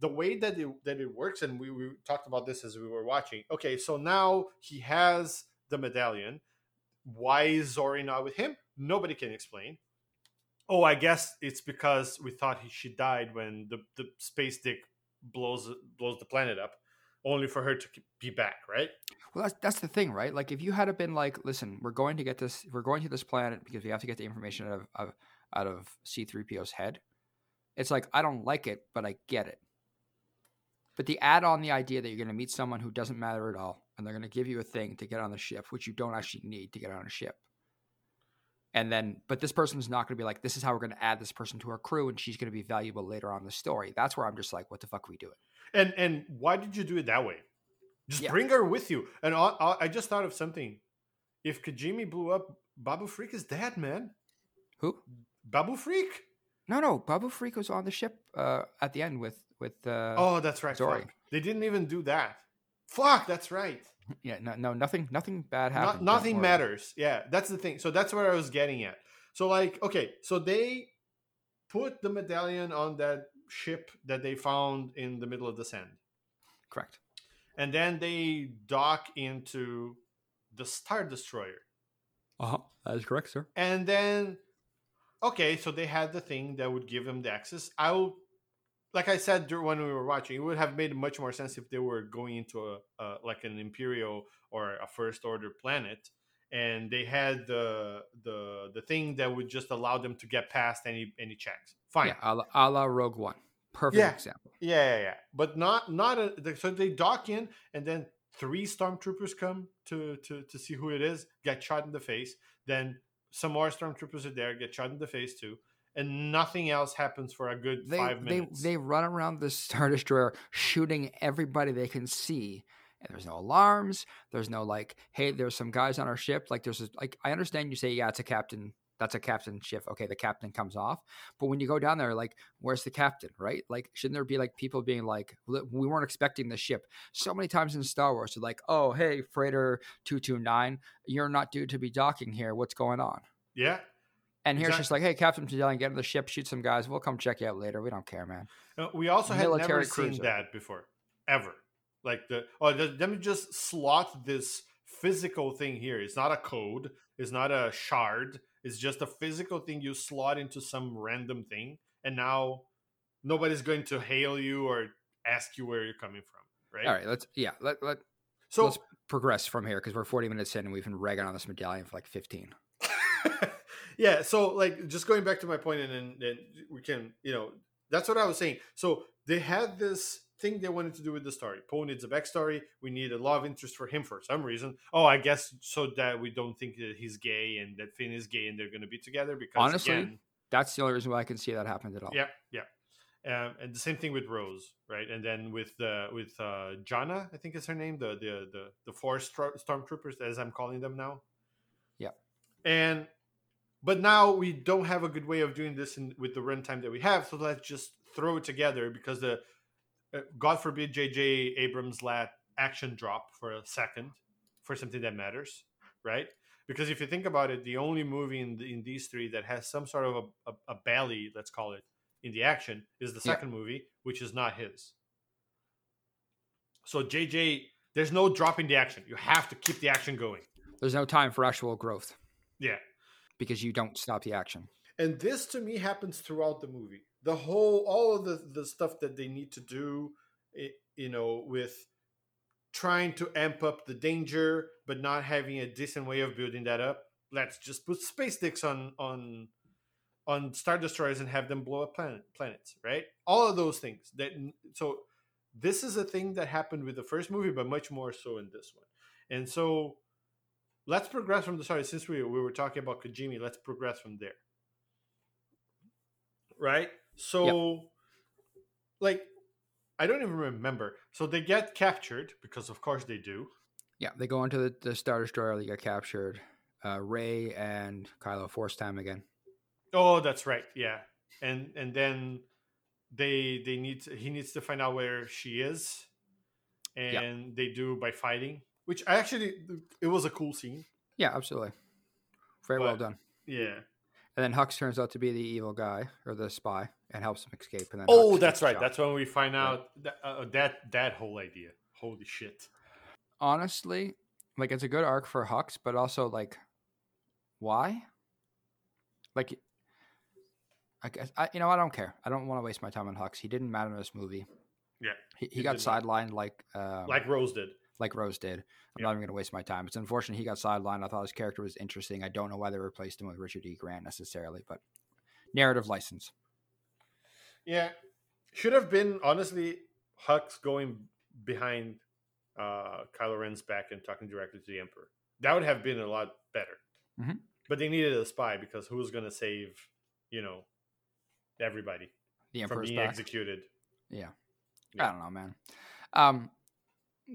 the way that it that it works, and we, we talked about this as we were watching. Okay, so now he has the medallion. Why is Zorii not with him? Nobody can explain. Oh, I guess it's because we thought he, she died when the, the space dick blows blows the planet up only for her to be back, right? Well, that's that's the thing, right? Like, if you had been like, "Listen, we're going to get this. We're going to this planet because we have to get the information out of, of out of C three PO's head." It's like I don't like it, but I get it. But the add on the idea that you're going to meet someone who doesn't matter at all, and they're going to give you a thing to get on the ship, which you don't actually need to get on a ship. And then, but this person's not going to be like, this is how we're going to add this person to our crew, and she's going to be valuable later on the story. That's where I'm just like, what the fuck are we doing? And and why did you do it that way? Just yeah. bring her with you. And I, I, just thought of something. If Kijimi blew up, Babu Frick is dead, man. Who? Babu Frick. No, no. Babu Frick was on the ship uh, at the end with with. Uh, oh, that's right. Zorii. They didn't even do that. Fuck, that's right. Yeah, no, no, nothing, nothing bad happened. No, nothing matters. Yeah, that's the thing. So that's where I was getting at. So like, okay, so they put the medallion on that ship that they found in the middle of the sand. Correct. And then they dock into the Star Destroyer. Uh huh. That is correct, sir. And then, okay, so they had the thing that would give them the access. I will, like I said when we were watching, it would have made much more sense if they were going into a, a like an Imperial or a First Order planet, and they had the the the thing that would just allow them to get past any any checks. Fine. Yeah, a la, a la Rogue One. Perfect yeah. example. Yeah, yeah, yeah. But not not a, so they dock in and then three stormtroopers come to to to see who it is, get shot in the face. Then some more stormtroopers are there, get shot in the face too, and nothing else happens for a good they, five minutes. They they run around the star destroyer shooting everybody they can see. And there's no alarms. There's no like, hey, there's some guys on our ship. Like, there's a, like, I understand you say, yeah, it's a captain that's a captain shift. Okay, the captain comes off. But when you go down there, like, where's the captain, right? Like, shouldn't there be like people being like, we weren't expecting the ship. So many times in Star Wars, like, oh, hey, freighter 229, you're not due to be docking here. What's going on? Yeah. And here's exactly. just like, hey, Captain Tadalian, get on the ship, shoot some guys. We'll come check you out later. We don't care, man. Uh, we also Military had never cruiser. seen that before, ever. Like the oh, let me just slot this physical thing here. It's not a code. It's not a shard. It's just a physical thing you slot into some random thing, and now nobody's going to hail you or ask you where you're coming from, right? All right, let's yeah, let let so let's progress from here because we're 40 minutes in and we've been ragging on this medallion for like 15. yeah, so like just going back to my point, and then we can, you know, that's what I was saying. So they had this thing they wanted to do with the story. Poe needs a backstory. We need a love interest for him for some reason. Oh, I guess so that we don't think that he's gay and that Finn is gay and they're going to be together. Because honestly, again, that's the only reason why I can see that happen at all. Yeah, yeah. Um, and the same thing with Rose, right? And then with uh, with uh, Jannah, I think is her name, the the the the four stormtroopers, as I'm calling them now. Yeah. And but now we don't have a good way of doing this in, with the runtime that we have, so let's just throw it together because the Uh, God forbid J.J. Abrams let action drop for a second for something that matters, right? Because if you think about it, the only movie in, the, in these three that has some sort of a, a, a belly, let's call it, in the action is the Yeah. second movie, which is not his. So JJ, there's no dropping the action. You have to keep the action going. There's no time for actual growth Yeah. because you don't stop the action. and this to me happens throughout the movie the whole all of the the stuff that they need to do i- you know with trying to amp up the danger but not having a decent way of building that up let's just put space sticks on on on star destroyers and have them blow up planet planets right? All of those things that so this is a thing that happened with the first movie but much more so in this one. And so let's progress from the sorry since we, we were talking about Kijimi let's progress from there. Right so like i don't even remember so they get captured because of course they do Yeah, they go into the, the Star Destroyer. They get captured. Uh, Rey and Kylo force time again. oh that's right yeah and and then they they need to, he needs to find out where she is and they do by fighting which I actually it was a cool scene Yeah, absolutely. Very well done. yeah And then Hux turns out to be the evil guy or the spy and helps him escape. And then oh that's right shot. that's when we find out that uh, that that whole idea holy shit honestly like it's a good arc for Hux, but also like why? Like I guess I, you know I don't care. I don't want to waste my time on Hux. He didn't matter in this movie. Yeah, he, he got sidelined like um, like rose did like Rose did. I'm Yeah. not even going to waste my time. It's unfortunate he got sidelined. I thought his character was interesting. I don't know why they replaced him with Richard E. Grant necessarily, but narrative license. Yeah, should have been honestly Hux going behind uh, Kylo Ren's back and talking directly to the Emperor. That would have been a lot better. Mhm. But they needed a spy because who's going to save, you know, everybody The from being back. executed? Yeah. Yeah. I don't know, man. Um,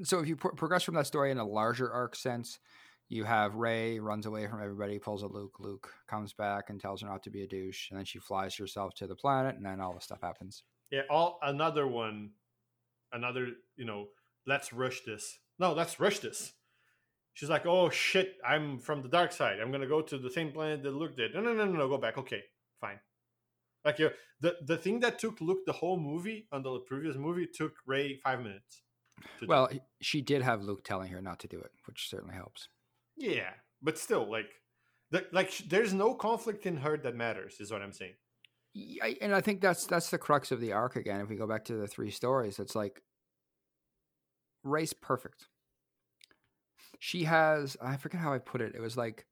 so if you pro- progress from that story in a larger arc sense, you have Rey runs away from everybody, pulls a Luke. Luke comes back and tells her not to be a douche, and then she flies herself to the planet, and then all the stuff happens. Yeah, all another one, another you know, let's rush this. No, let's rush this. She's like, oh shit, I'm from the dark side. I'm gonna go to the same planet that Luke did. No, no, no, no, no, go back. Okay, fine. Like you, the the thing that took Luke the whole movie on the previous movie took Rey five minutes. to do. Well, she did have Luke telling her not to do it, which certainly helps. Yeah, but still, like, the, like there's no conflict in her that matters. Is what I'm saying. Yeah, and I think that's that's the crux of the arc again. If we go back to the three stories, it's like race perfect. She has I forget how I put it. It was like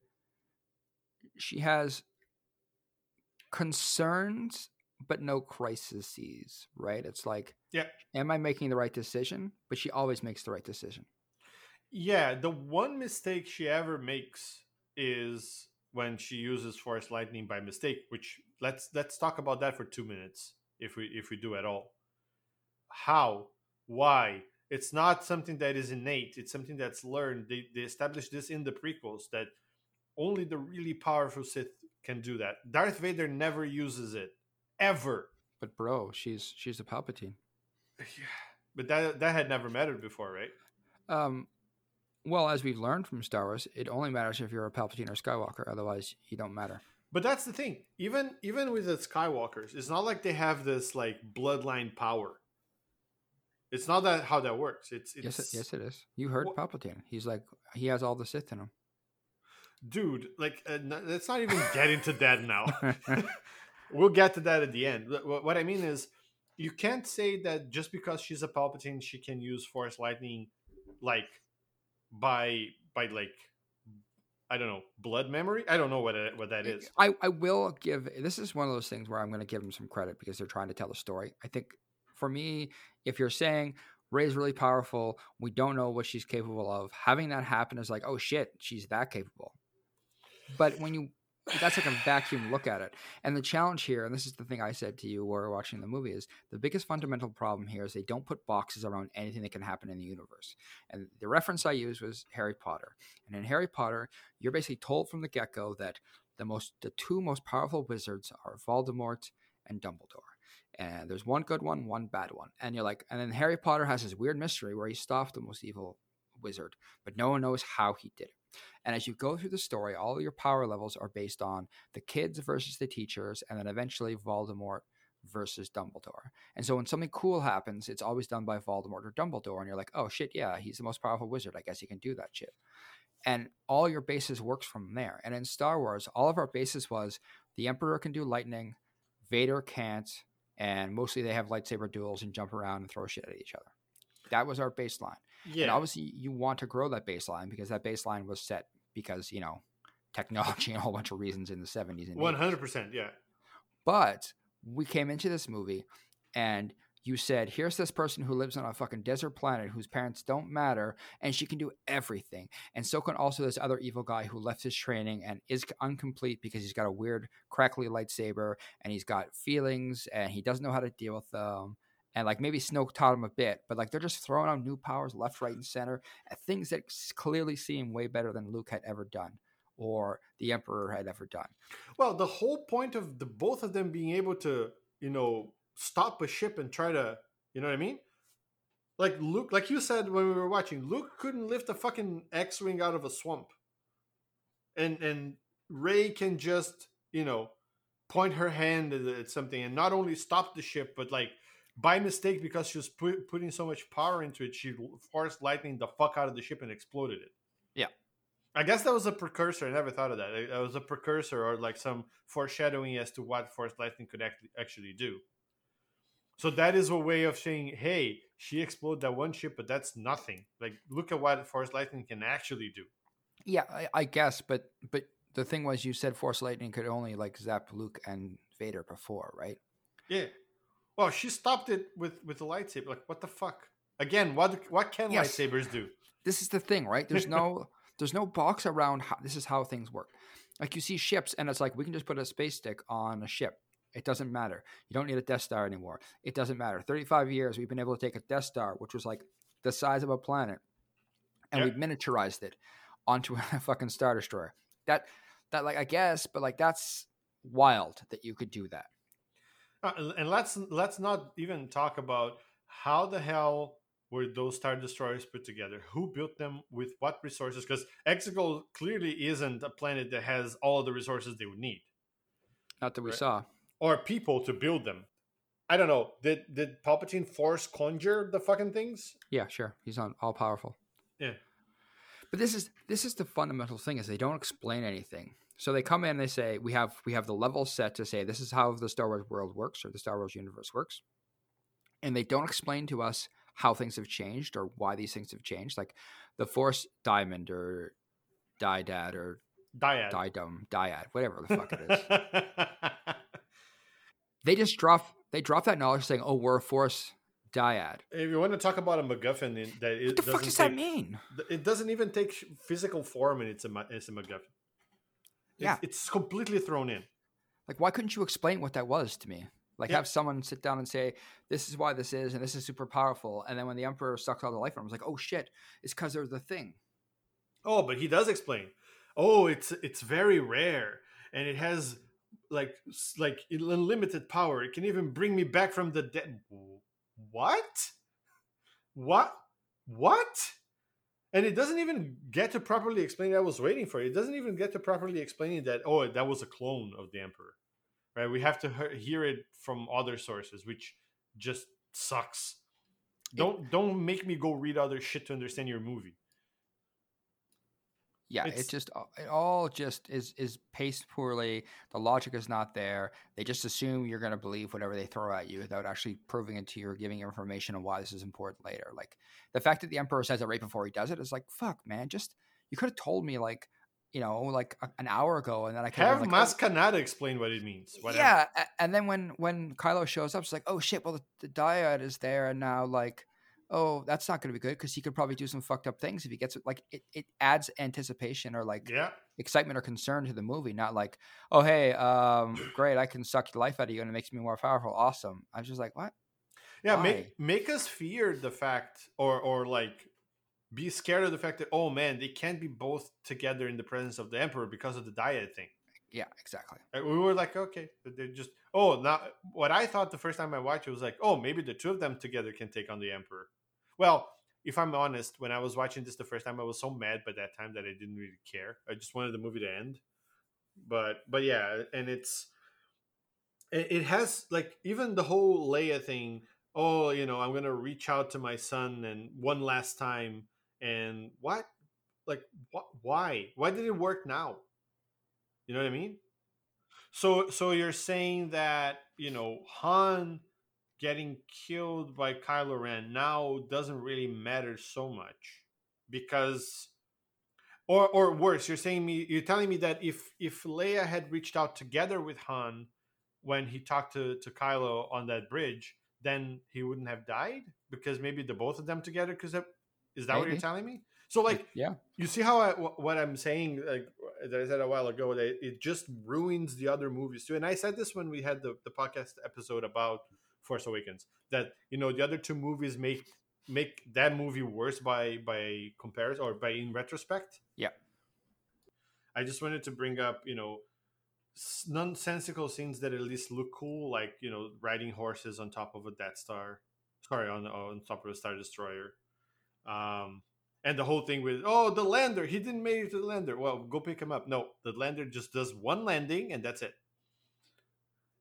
she has concerns but no crises, right? It's like Yeah. am I making the right decision? But she always makes the right decision. Yeah, the one mistake she ever makes is when she uses force lightning by mistake, which let's let's talk about that for 2 minutes if we if we do at all. How? Why? It's not something that is innate, it's something that's learned. They they established this in the prequels that only the really powerful Sith can do that. Darth Vader never uses it ever. But bro, she's she's a Palpatine. Yeah, But that that had never mattered before, right? Um, well, as we've learned from Star Wars, it only matters if you're a Palpatine or Skywalker. Otherwise, you don't matter. But that's the thing. Even even with the Skywalkers, it's not like they have this like bloodline power. It's not that how that works. It's it's Yes, it, yes, it is. You heard Palpatine. He's like he has all the Sith in him. dude. Like uh, n- let's not even get into that now. we'll get to that at the end. Wh- wh- What I mean is, you can't say that just because she's a Palpatine, she can use Force lightning, like by by like I don't know blood memory. I don't know what it, what that is. I, I will give this is one of those things where I'm going to give them some credit because they're trying to tell a story. I think for me, if you're saying Rey's really powerful, we don't know what she's capable of, having that happen is like, oh shit, she's that capable. But when you that's like a vacuum look at it. And the challenge here, and this is the thing I said to you while watching the movie, is the biggest fundamental problem here is they don't put boxes around anything that can happen in the universe. And the reference I used was Harry Potter. And in Harry Potter, you're basically told from the get-go that the most the two most powerful wizards are Voldemort and Dumbledore. and there's one good one, one bad one, and you're like, and then Harry Potter has this weird mystery where he stopped the most evil wizard, but no one knows how he did it. And as you go through the story, all your power levels are based on the kids versus the teachers, and then eventually Voldemort versus Dumbledore. And so when something cool happens, it's always done by Voldemort or Dumbledore, and you're like, oh shit, yeah, he's the most powerful wizard. I guess he can do that shit. And all your bases works from there. And in Star Wars, all of our bases was the Emperor can do lightning, Vader can't, and mostly they have lightsaber duels and jump around and throw shit at each other. That was our baseline. Yeah. And obviously you want to grow that baseline because that baseline was set because, you know, technology and a whole bunch of reasons in the 70s and 100%, 80s. yeah. But we came into this movie and you said, here's this person who lives on a fucking desert planet whose parents don't matter, and she can do everything. And so can also this other evil guy who left his training and is incomplete because he's got a weird, crackly lightsaber and he's got feelings and he doesn't know how to deal with them. And like maybe Snoke taught him a bit, but like they're just throwing out new powers left, right, and center at things that clearly seem way better than Luke had ever done or the Emperor had ever done. Well, the whole point of the both of them being able to, you know, stop a ship and try to, you know what I mean? Like Luke, like you said when we were watching, Luke couldn't lift a fucking X-wing out of a swamp, and and Rey can just, you know, point her hand at something and not only stop the ship, but like by mistake because she was put, putting so much power into it, she forced lightning the fuck out of the ship and exploded it. Yeah. I guess that was a precursor. I never thought of that. It was a precursor or like some foreshadowing as to what force lightning could actually do. So that is a way of saying, hey, she exploded that one ship, but that's nothing. Like, look at what Force Lightning can actually do. Yeah, I, I guess, but but the thing was, you said Force Lightning could only like zap Luke and Vader before, right? Yeah. Well, she stopped it with with the lightsaber. Like, what the fuck? Again, what what can yes. lightsabers do? This is the thing, right? There's no there's no box around how this is how things work. Like you see ships, and it's like we can just put a space stick on a ship it doesn't matter. You don't need a Death Star anymore. It doesn't matter. 35 years, we've been able to take a Death Star, which was like the size of a planet, and yep. we miniaturized it onto a fucking Star Destroyer. That, that, like, I guess, but like, that's wild that you could do that. Uh, and let's let's not even talk about how the hell were those star destroyers put together who built them with what resources because exegol clearly isn't a planet that has all the resources they would need not that we right? saw or people to build them. I don't know. Did did Palpatine force conjure the fucking things? Yeah, sure. He's not all powerful. Yeah. But this is this is the fundamental thing is they don't explain anything. So they come in and they say we have we have the level set to say this is how the Star Wars world works or the Star Wars universe works. And they don't explain to us how things have changed or why these things have changed. Like the Force Diamond or Diedad or Dyad. Diadum, Dyad, whatever the fuck it is. They just drop they drop that knowledge saying, "Oh, we're a force dyad." If you want to talk about a MacGuffin, that it what the fuck does take, that mean? It doesn't even take physical form, and it's a it's a MacGuffin. It's, yeah, it's completely thrown in. Like, why couldn't you explain what that was to me? Like, yeah. have someone sit down and say, "This is why this is, and this is super powerful." And then when the Emperor sucks all the life I was like, "Oh shit, it's because they're the thing." Oh, but he does explain. Oh, it's it's very rare, and it has like like unlimited power. It can even bring me back from the dead. What? What? What? And it doesn't even get to properly explain. I was waiting for it. It doesn't even get to properly explaining that. Oh, that was a clone of the emperor, right? We have to hear it from other sources, which just sucks. Don't don't make me go read other shit to understand your movie yeah, it's, it just it all just is is paced poorly. The logic is not there. They just assume you're going to believe whatever they throw at you without actually proving it to you or giving information on why this is important later. Like the fact that the emperor says it right before he does it is like, fuck, man. Just you could have told me like you know like a, an hour ago, and then I could have like, Maz Kanata oh. explain what it means. Whatever. Yeah, and then when when Kylo shows up, it's like, oh shit, well the, the dyad is there, and now like oh, that's not going to be good because he could probably do some fucked up things if he gets it. Like it, it adds anticipation or like yeah. excitement or concern to the movie, not like, oh, hey, um, great, I can suck the life out of you and it makes me more powerful. Awesome. I was just like, what? Yeah, Why? make make us fear the fact or or like be scared of the fact that oh man, they can't be both together in the presence of the emperor because of the dyad thing. Yeah, exactly. We were like, okay, they just. Oh, now what I thought the first time I watched it was like, oh, maybe the two of them together can take on the Emperor. Well, if I'm honest, when I was watching this the first time, I was so mad by that time that I didn't really care. I just wanted the movie to end. But but yeah, and it's it, has like even the whole Leia thing. Oh, you know, I'm gonna reach out to my son and one last time. And what, like, what? Why? Why did it work now? You know what I mean? So so you're saying that you know Han getting killed by Kylo Ren now doesn't really matter so much because or or worse you're saying me you're telling me that if if Leia had reached out together with Han when he talked to to Kylo on that bridge then he wouldn't have died because maybe the both of them together because is that maybe. what you're telling me so like yeah you see how I, what i'm saying like that i said a while ago that it just ruins the other movies too and i said this when we had the, the podcast episode about Force Awakens. That you know the other two movies make make that movie worse by by comparison or by in retrospect. Yeah. I just wanted to bring up you know nonsensical scenes that at least look cool, like you know riding horses on top of a Death Star. Sorry, on on top of a Star Destroyer. Um, and the whole thing with oh the lander he didn't make it to the lander. Well go pick him up. No the lander just does one landing and that's it.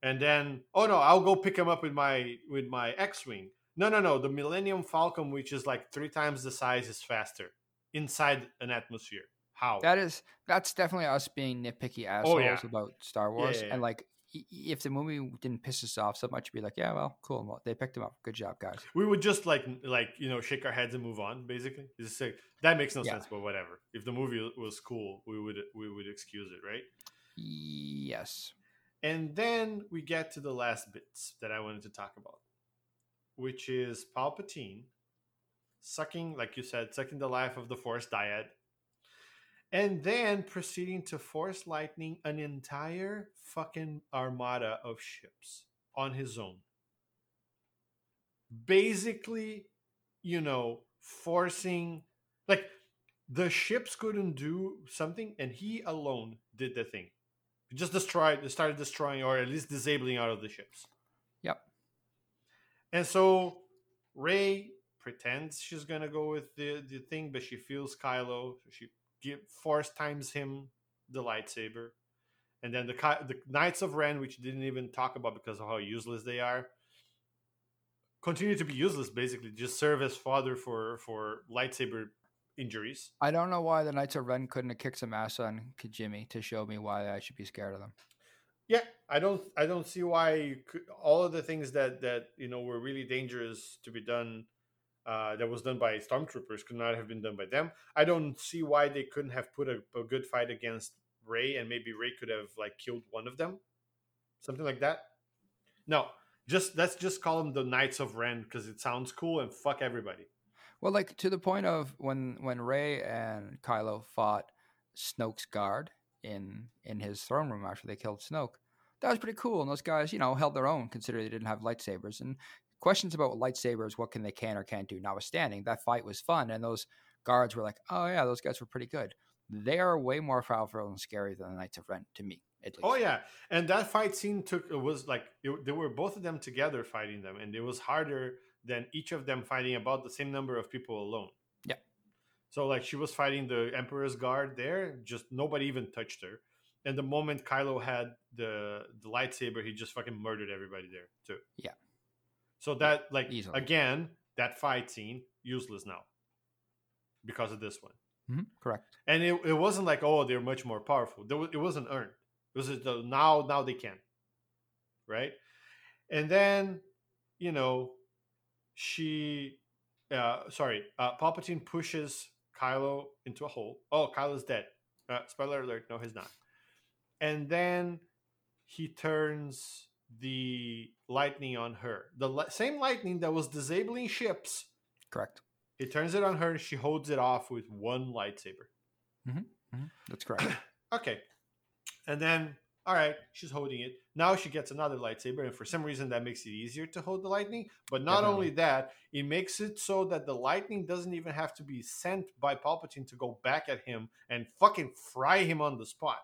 And then oh no i'll go pick him up with my with my x-wing. No no no the millennium falcon which is like three times the size is faster inside an atmosphere. How? That is that's definitely us being nitpicky oh, assholes oh, yeah. about star wars yeah, yeah, and like if the movie didn't piss us off so much, you'd be like, yeah, well, cool. Well, they picked him up. Good job, guys. We would just like, like you know, shake our heads and move on. Basically, just say that makes no sense, but whatever. If the movie was cool, we would we would excuse it, right? Yes. And then we get to the last bits that I wanted to talk about, which is Palpatine sucking, like you said, sucking the life of the Force dyad, and then proceeding to force lightning an entire fucking armada of ships on his own. Basically, you know, forcing like the ships couldn't do something and he alone did the thing just destroyed, started destroying or at least disabling out of the ships. Yep. And so Rey pretends she's gonna go with the, the thing, but she feels Kylo. So she give, force times him the lightsaber, and then the the Knights of Ren, which didn't even talk about because of how useless they are, continue to be useless. Basically, just serve as fodder for for lightsaber injuries. I don't know why the Knights of Ren couldn't have kicked some ass on Kijimi to show me why I should be scared of them. Yeah, I don't. I don't see why could, all of the things that that you know were really dangerous to be done, uh, that was done by stormtroopers, could not have been done by them. I don't see why they couldn't have put a, a good fight against Rey, and maybe Rey could have like killed one of them, something like that. No, just let's just call them the Knights of Ren because it sounds cool and fuck everybody. Well, like to the point of when when Rey and Kylo fought Snoke's guard in in his throne room after they killed Snoke, that was pretty cool. And those guys, you know, held their own considering they didn't have lightsabers. And questions about lightsabers, what can they can or can't do, notwithstanding, that fight was fun, and those guards were like, oh yeah, those guys were pretty good. They are way more powerful and scary than the Knights of Ren to me. Oh yeah, and that fight scene took it was like it, they were both of them together fighting them, and it was harder than each of them fighting about the same number of people alone. Yeah. So like she was fighting the Emperor's guard there, just nobody even touched her. And the moment Kylo had the the lightsaber, he just fucking murdered everybody there too. Yeah. So that like Easily. again, that fight scene useless now because of this one. Mm-hmm. Correct. And it, it wasn't like oh they're much more powerful. Was, it wasn't earned. It was just, now now they can, right? And then you know she uh sorry uh palpatine pushes kylo into a hole oh kylo's dead uh, spoiler alert no he's not and then he turns the lightning on her the li- same lightning that was disabling ships correct he turns it on her and she holds it off with one lightsaber mm-hmm. Mm-hmm. that's correct okay and then all right, she's holding it. Now she gets another lightsaber, and for some reason that makes it easier to hold the lightning. But not Definitely. only that, it makes it so that the lightning doesn't even have to be sent by Palpatine to go back at him and fucking fry him on the spot.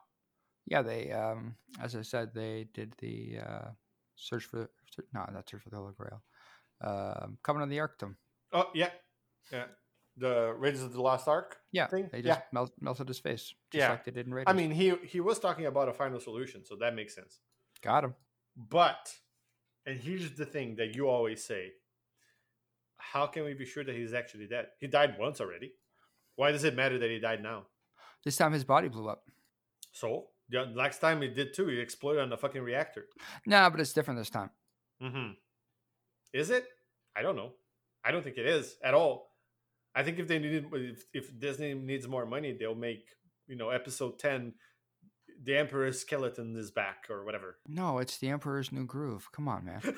Yeah, they um, as I said, they did the uh, search for no, not search for the Holy Grail. Um, coming on the Arctum. Oh yeah, yeah. The Raiders of the Lost Ark. Yeah, thing? they just yeah. melt, melted his face, just Yeah. like they did in Raiders. I mean, he he was talking about a final solution, so that makes sense. got him. But, and here's the thing that you always say: How can we be sure that he's actually dead? He died once already. Why does it matter that he died now? This time his body blew up. So the last time he did too, he exploded on the fucking reactor. Nah, but it's different this time. Mm-hmm. Is it? I don't know. I don't think it is at all. I think if they needed, if, if Disney needs more money, they'll make you know episode ten, the Emperor's skeleton is back or whatever. No, it's the Emperor's New Groove. Come on, man.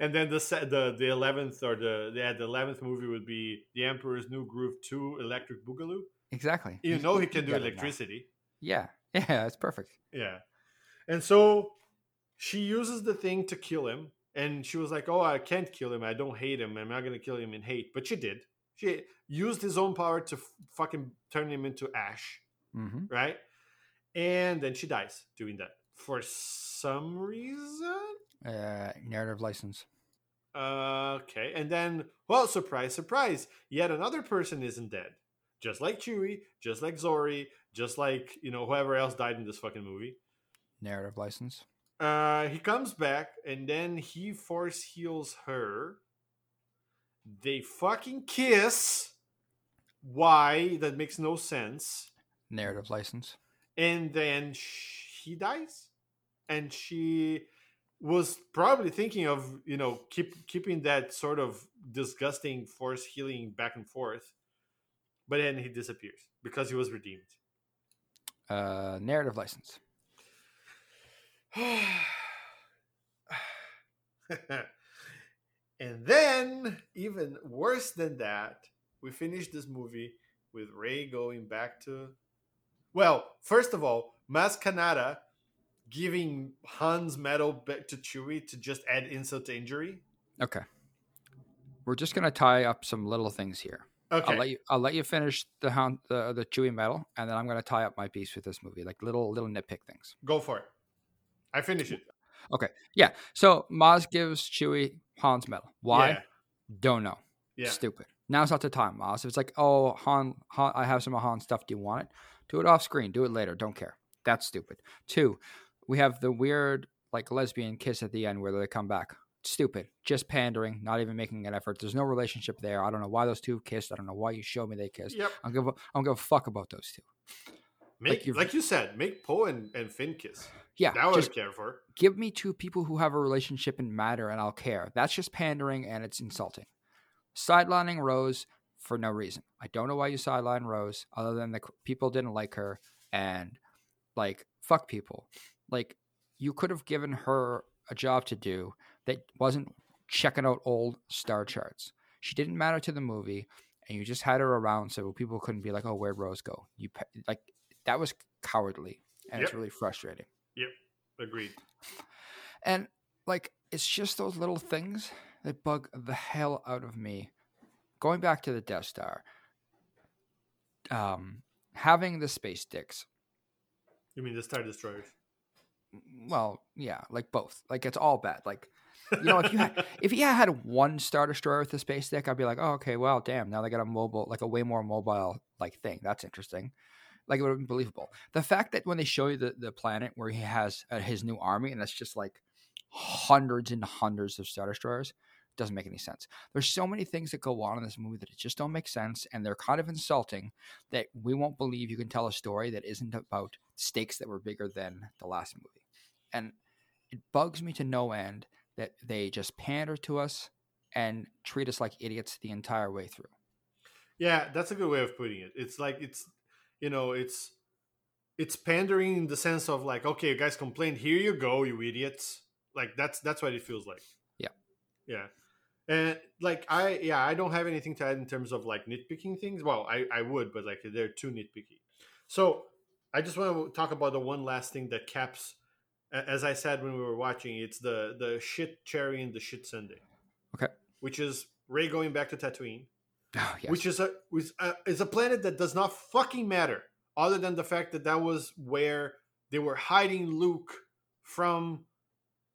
and then the the the eleventh or the yeah, the eleventh movie would be the Emperor's New Groove Two, Electric Boogaloo. Exactly. You know he can do it now. electricity. Yeah, yeah, it's perfect. Yeah. And so she uses the thing to kill him. And she was like, Oh, I can't kill him. I don't hate him. I'm not going to kill him in hate. But she did. She used his own power to f- fucking turn him into ash. hmm Right. And then she dies doing that for some reason. Uh, narrative license. Okay. And then, well, surprise, surprise. Yet another person isn't dead. Just like Chewie, just like Zorii, just like, you know, whoever else died in this fucking movie. Narrative license. Uh, he comes back and then he force heals her. They fucking kiss. Why? That makes no sense. Narrative license. And then sh- he dies, and she was probably thinking of you know keep keeping that sort of disgusting force healing back and forth, but then he disappears because he was redeemed. Uh, narrative license. and then, even worse than that, we finish this movie with Rey going back to. Well, first of all, Maz Kanata giving Han's medal back to Chewie to just add insult to injury. Okay. We're just gonna tie up some little things here. Okay. I'll let you. I'll let you finish the hound, the the Chewie medal, and then I'm gonna tie up my piece with this movie, like little little nitpick things. Go for it. I finish it. Okay. Yeah. So Maz gives Chewie Han's medal. Why? Yeah. Don't know. Yeah. Stupid. Now's not the time, Maz. If it's like, oh, Han, Han, I have some of Han stuff. Do you want it? Do it off screen. Do it later. Don't care. That's stupid. Two, we have the weird like lesbian kiss at the end where they come back. Stupid. Just pandering. Not even making an effort. There's no relationship there. I don't know why those two kissed. I don't know why you showed me they kissed. Yep. I don't give. a- I don't give a fuck about those two. Make you've- like you said, make Poe and, and Finn kiss. Yeah. That was care for. give me two people who have a relationship and matter and I'll care. That's just pandering and it's insulting. Sidelining Rose for no reason. I don't know why you sideline Rose other than the people didn't like her and like fuck people. Like you could have given her a job to do that wasn't checking out old star charts. She didn't matter to the movie and you just had her around so people couldn't be like, "Oh, where'd Rose go?" You like that was cowardly and it's really frustrating. Yep, agreed. And like it's just those little things that bug the hell out of me. Going back to the Death Star, um, having the space dicks. You mean the Star Destroyers? Well, yeah, like both. Like it's all bad. Like you know, if you had if you had one Star Destroyer with a space dick, I'd be like, oh, okay, well, damn, now they got a mobile, like a way more mobile like thing. That's interesting. Like it would have been believable. The fact that when they show you the, the planet where he has uh, his new army, and it's just like hundreds and hundreds of Star Destroyers, doesn't make any sense. There's so many things that go on in this movie that it just don't make sense, and they're kind of insulting. That we won't believe you can tell a story that isn't about stakes that were bigger than the last movie, and it bugs me to no end that they just pander to us and treat us like idiots the entire way through. Yeah, that's a good way of putting it. It's like it's you know, it's it's pandering in the sense of like, okay, you guys complained, here you go, you idiots. Like that's that's what it feels like. Yeah. Yeah. And like I yeah, I don't have anything to add in terms of like nitpicking things. Well, I, I would, but like they're too nitpicky. So I just want to talk about the one last thing that caps as I said when we were watching, it's the the shit cherry and the shit sundae. Okay. Which is Rey going back to Tatooine Oh, yes. which is a which uh, is a planet that does not fucking matter. other than the fact that that was where they were hiding Luke from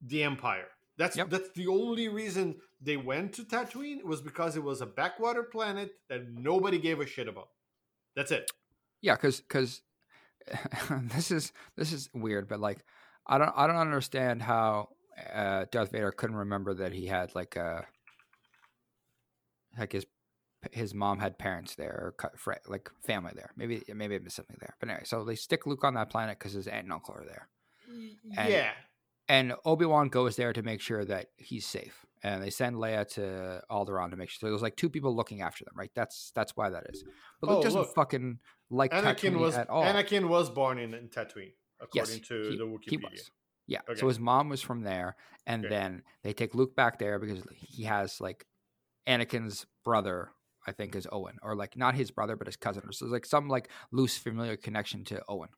the Empire. That's Yep. that's the only reason they went to Tatooine was because it was a backwater planet that nobody gave a shit about. That's it. Yeah, because because this is this is weird, but like I don't I don't understand how uh, Darth Vader couldn't remember that he had like uh like his his mom had parents there or like family there. Maybe maybe I missed something there. But anyway, so they stick Luke on that planet because his aunt and uncle are there, And- yeah. and Obi Wan goes there to make sure that he's safe. And they send Leia to Alderaan to make sure. So there's like two people looking after them, right? That's that's why that is. But Luke Oh, doesn't look. fucking like Anakin Tatooine was at all. Anakin was born in, in Tatooine, according to he- the he Wikipedia. was. Yeah. Okay. So his mom was from there, and Okay. then they take Luke back there because he has like Anakin's brother. I think is Owen, or like not his brother, but his cousin. So there's like some like loose familiar connection to Owen.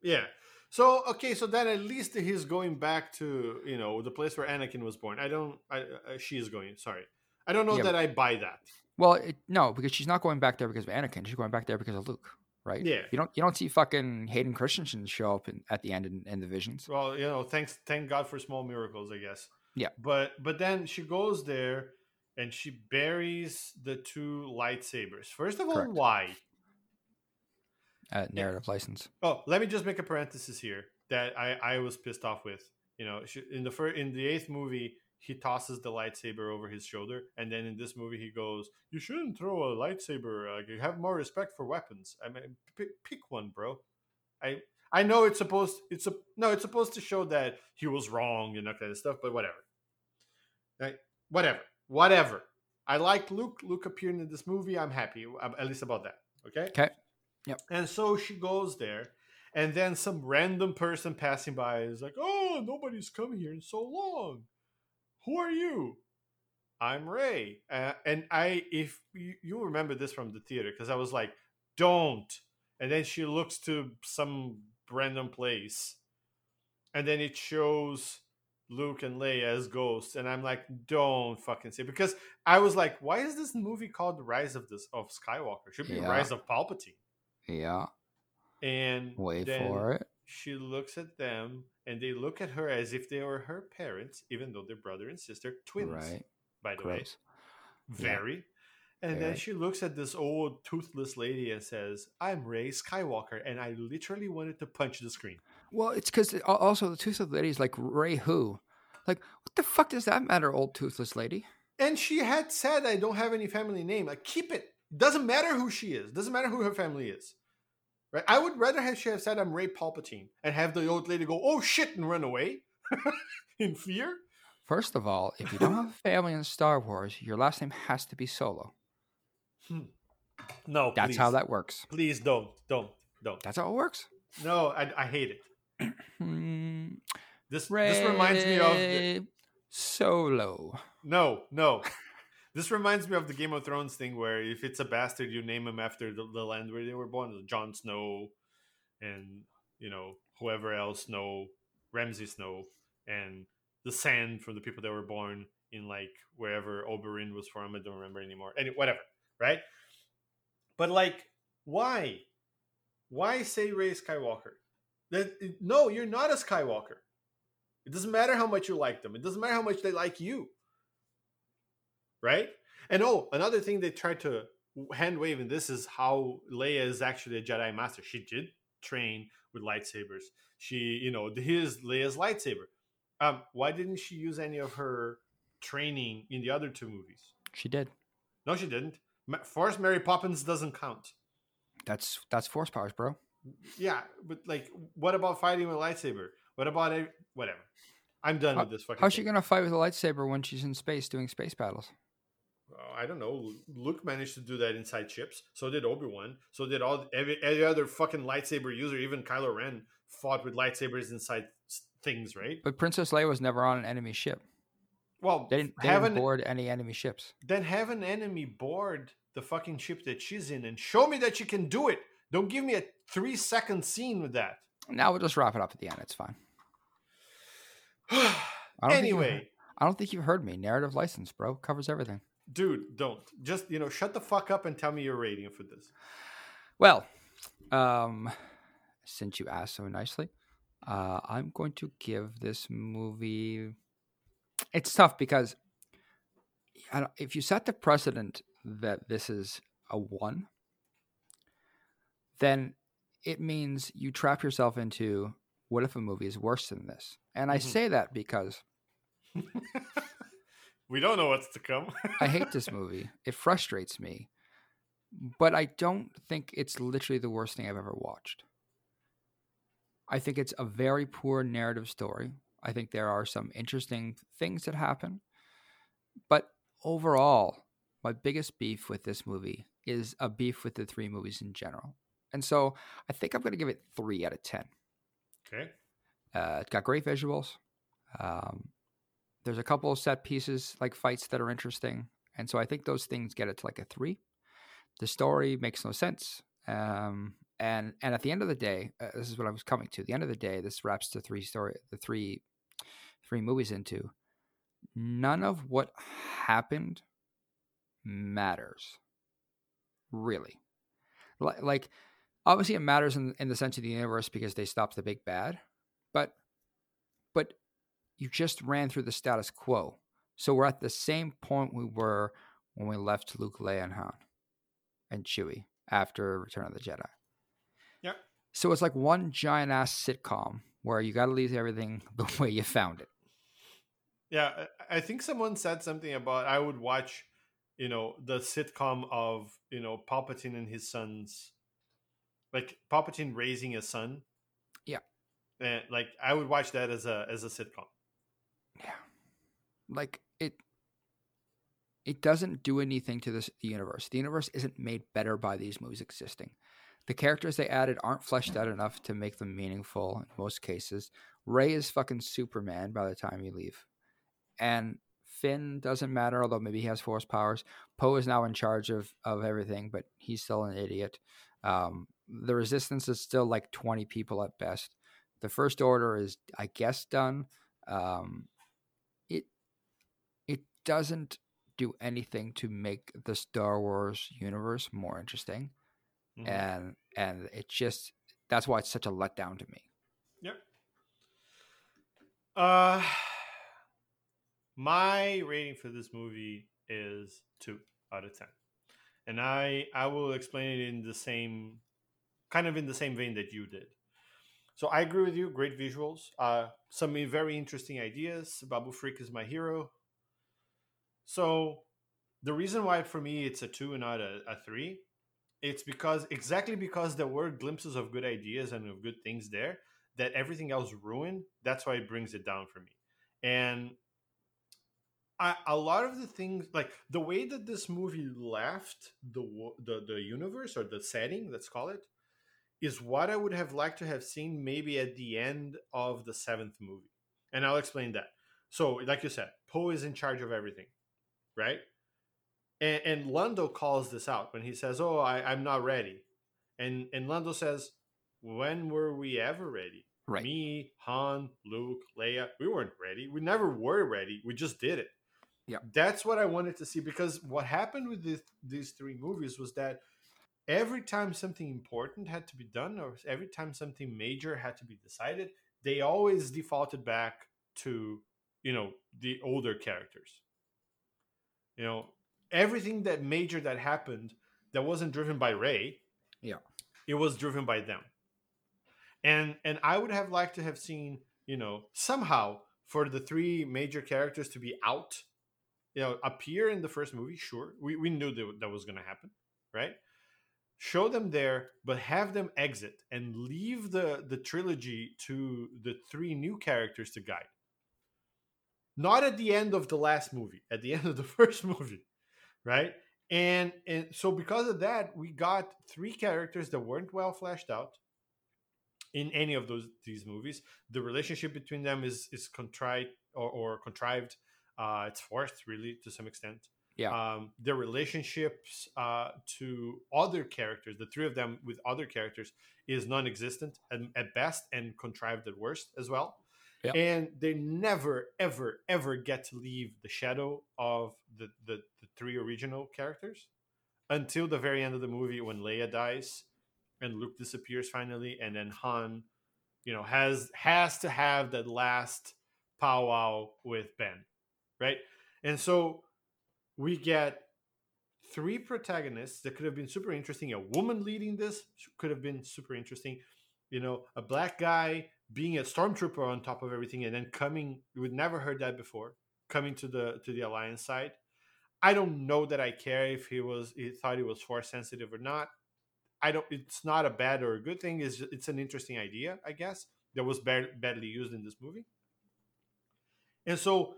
Yeah. So okay, so then at least he's going back to you know the place where Anakin was born. I don't. I, uh, she is going. Sorry, I don't know Yeah, that I buy that. Well, it, no, because she's not going back there because of Anakin. She's going back there because of Luke, right? Yeah. You don't you don't see fucking Hayden Christensen show up in, at the end in, in the visions. Well, you know, thanks, thank God for small miracles, I guess. Yeah. But but then she goes there and she buries the two lightsabers. First of all, Correct. why? Uh, narrative license. Oh, let me just make a parenthesis here that I I was pissed off with. You know, she, in the first in the eighth movie, he tosses the lightsaber over his shoulder, and then in this movie, he goes, "You shouldn't throw a lightsaber. Uh, you have more respect for weapons. I mean, pick, pick one, bro." I I know it's supposed it's a no, it's supposed to show that he was wrong and that kind of stuff, but whatever. Right? Whatever, whatever. I like Luke. Luke appearing in this movie. I'm happy, uh, at least about that. Okay. Okay. Yep. And so she goes there, and then some random person passing by is like, "Oh, nobody's come here in so long. Who are you?" I'm Rey, uh, and I if you, you remember this from the theater because I was like, "Don't," and then she looks to some random place, and then it shows Luke and Leia as ghosts, and I'm like, "Don't fucking say," because I was like, "Why is this movie called The Rise of this of Skywalker? It should be Yeah. Rise of Palpatine." Yeah. And Wait then for it. she looks at them and they look at her as if they were her parents, even though they're brother and sister, twins, Right. by the way. Gross. Very. And then she looks at this old toothless lady and says, I'm Rey Skywalker. And I literally wanted to punch the screen. Well, it's because also the toothless lady is like Rey who, like what the fuck does that matter, old toothless lady? And she had said, I don't have any family name. Like, keep it. Doesn't matter who she is. Doesn't matter who her family is. Right? I would rather have she have said, I'm Rey Palpatine and have the old lady go, oh shit, and run away in fear. First of all, if you don't have a family in Star Wars, your last name has to be Solo. No, That's please. how that works. Please don't, don't, don't. That's how it works. No, I, I hate it. Hmm, This Ray this reminds me of the, Solo. no, no. This reminds me of the Game of Thrones thing where if it's a bastard, you name him after the, the land where they were born. Jon Snow, and you know whoever else Snow, Ramsay Snow, and the sand from the people that were born in like wherever Oberyn was from. I don't remember anymore. Any whatever, right? But like, why? Why say Rey Skywalker? That no, you're not a Skywalker. It doesn't matter how much you like them. It doesn't matter how much they like you. Right? And oh, another thing they tried to hand wave in this is how Leia is actually a Jedi Master. She did train with lightsabers. She, you know, here's Leia's lightsaber. Um, why didn't she use any of her training in the other two movies? She did. No, she didn't. Force Mary Poppins doesn't count. That's that's force powers, bro. Yeah, but like, what about fighting with a lightsaber? What about it? Whatever. I'm done How- with this fucking. How's she thing. gonna fight with a lightsaber when she's in space doing space battles? I don't know. Luke managed to do that inside ships. So did Obi Wan. So did all every, every other fucking lightsaber user. Even Kylo Ren fought with lightsabers inside things, right? But Princess Leia was never on an enemy ship. Well, They didn't, they didn't an, board any enemy ships. then have an enemy board the fucking ship that she's in and show me that you can do it. Don't give me a three second scene with that. Now we'll just wrap it up at the end. It's fine. I don't anyway, I don't think you've heard me. Narrative license, bro, covers everything. Dude, don't just you know shut the fuck up and tell me your rating for this. Well, Um, since you asked so nicely, uh, I'm going to give this movie. It's tough because I don't, if you set the precedent that this is a one, then it means you trap yourself into what if a movie is worse than this? And I Mhm. say that because we don't know what's to come. I hate this movie. It frustrates me, but I don't think it's literally the worst thing I've ever watched. I think it's a very poor narrative story. I think there are some interesting things that happen, but overall, my biggest beef with this movie is a beef with the three movies in general. And so I think I'm going to give it three out of 10. okay. Uh, it's got great visuals. Um, there's a couple of set pieces, like fights, that are interesting, and so I think those things get it to like a three. The story makes no sense, um, and and at the end of the day, uh, this is what I was coming to. The end of the day, this wraps the three story, the three, three movies into. None of what happened matters, really. Like, like obviously, it matters in in the sense of the universe because they stopped the big bad, but but you just ran through the status quo. So we're at the same point we were when we left Luke, Leia, and Han, and Chewie after Return of the Jedi. Yep. So it's like one giant ass sitcom where you got to leave everything the way you found it. Yeah, I think someone said something about I would watch, you know, the sitcom of you know Palpatine and his sons, like Palpatine raising a son. Yeah. and like I would watch that as a as a sitcom. Yeah. Like it it doesn't do anything to this the universe. The universe isn't made better by these movies existing. The characters they added aren't fleshed out enough to make them meaningful in most cases. Rey is fucking Superman by the time you leave. And Finn doesn't matter, although maybe he has force powers. Poe is now in charge of, of everything, but he's still an idiot. Um, the resistance is still like 20 people at best. The First Order is, I guess, done. Um, doesn't do anything to make the Star Wars universe more interesting, Mhm. and and it just that's why it's such a letdown to me. Yep. Uh, my rating for this movie is two out of ten, and I I will explain it in the same, kind of in the same vein that you did. So I agree with you. Great visuals. Uh, some very interesting ideas. Babu Frick is my hero. So the reason why for me it's a two and not a, a three, it's because exactly because there were glimpses of good ideas and of good things there that everything else ruined. That's why it brings it down for me. And I, a lot of the things, like the way that this movie left the the the universe or the setting, let's call it, is what I would have liked to have seen maybe at the end of the seventh movie. And I'll explain that. So, like you said, Poe is in charge of everything, right? And, and Lando calls this out when he says, "Oh, I, I'm not ready," and and Lando says, "When were we ever ready? Right. Me, Han, Luke, Leia, we weren't ready. We never were ready. We just did it." Yeah. that's what I wanted to see because what happened with this, these three movies was that every time something important had to be done or every time something major had to be decided, they always defaulted back to you know the older characters. You know, everything that major that happened that wasn't driven by Rey, Yeah. it was driven by them. And and I would have liked to have seen, you know, somehow for the three major characters to be out, you know, appear in the first movie, sure. We we knew that, that was going to happen, right? Show them there, but have them exit and leave the the trilogy to the three new characters to guide. Not at the end of the last movie, at the end of the first movie, right? And and so because of that, we got three characters that weren't well fleshed out in any of those these movies. The relationship between them is is contrite or, or contrived. Uh, it's forced, really, to some extent. Yeah. Um, their relationships uh, to other characters, the three of them with other characters, is non-existent at, at best and contrived at worst as well. And they never, ever, ever get to leave the shadow of the, the, the three original characters until the very end of the movie when Leia dies and Luke disappears finally, and then Han, you know, has has to have that last powwow with Ben, right? And so we get three protagonists that could have been super interesting. A woman leading this could have been super interesting. You know, a black guy being a stormtrooper on top of everything, and then coming you would never heard that before. Coming to the to the alliance side. I don't know that I care if he was he thought he was force sensitive or not. I don't. It's not a bad or a good thing. It's it's an interesting idea, I guess, that was bad, badly used in this movie. And so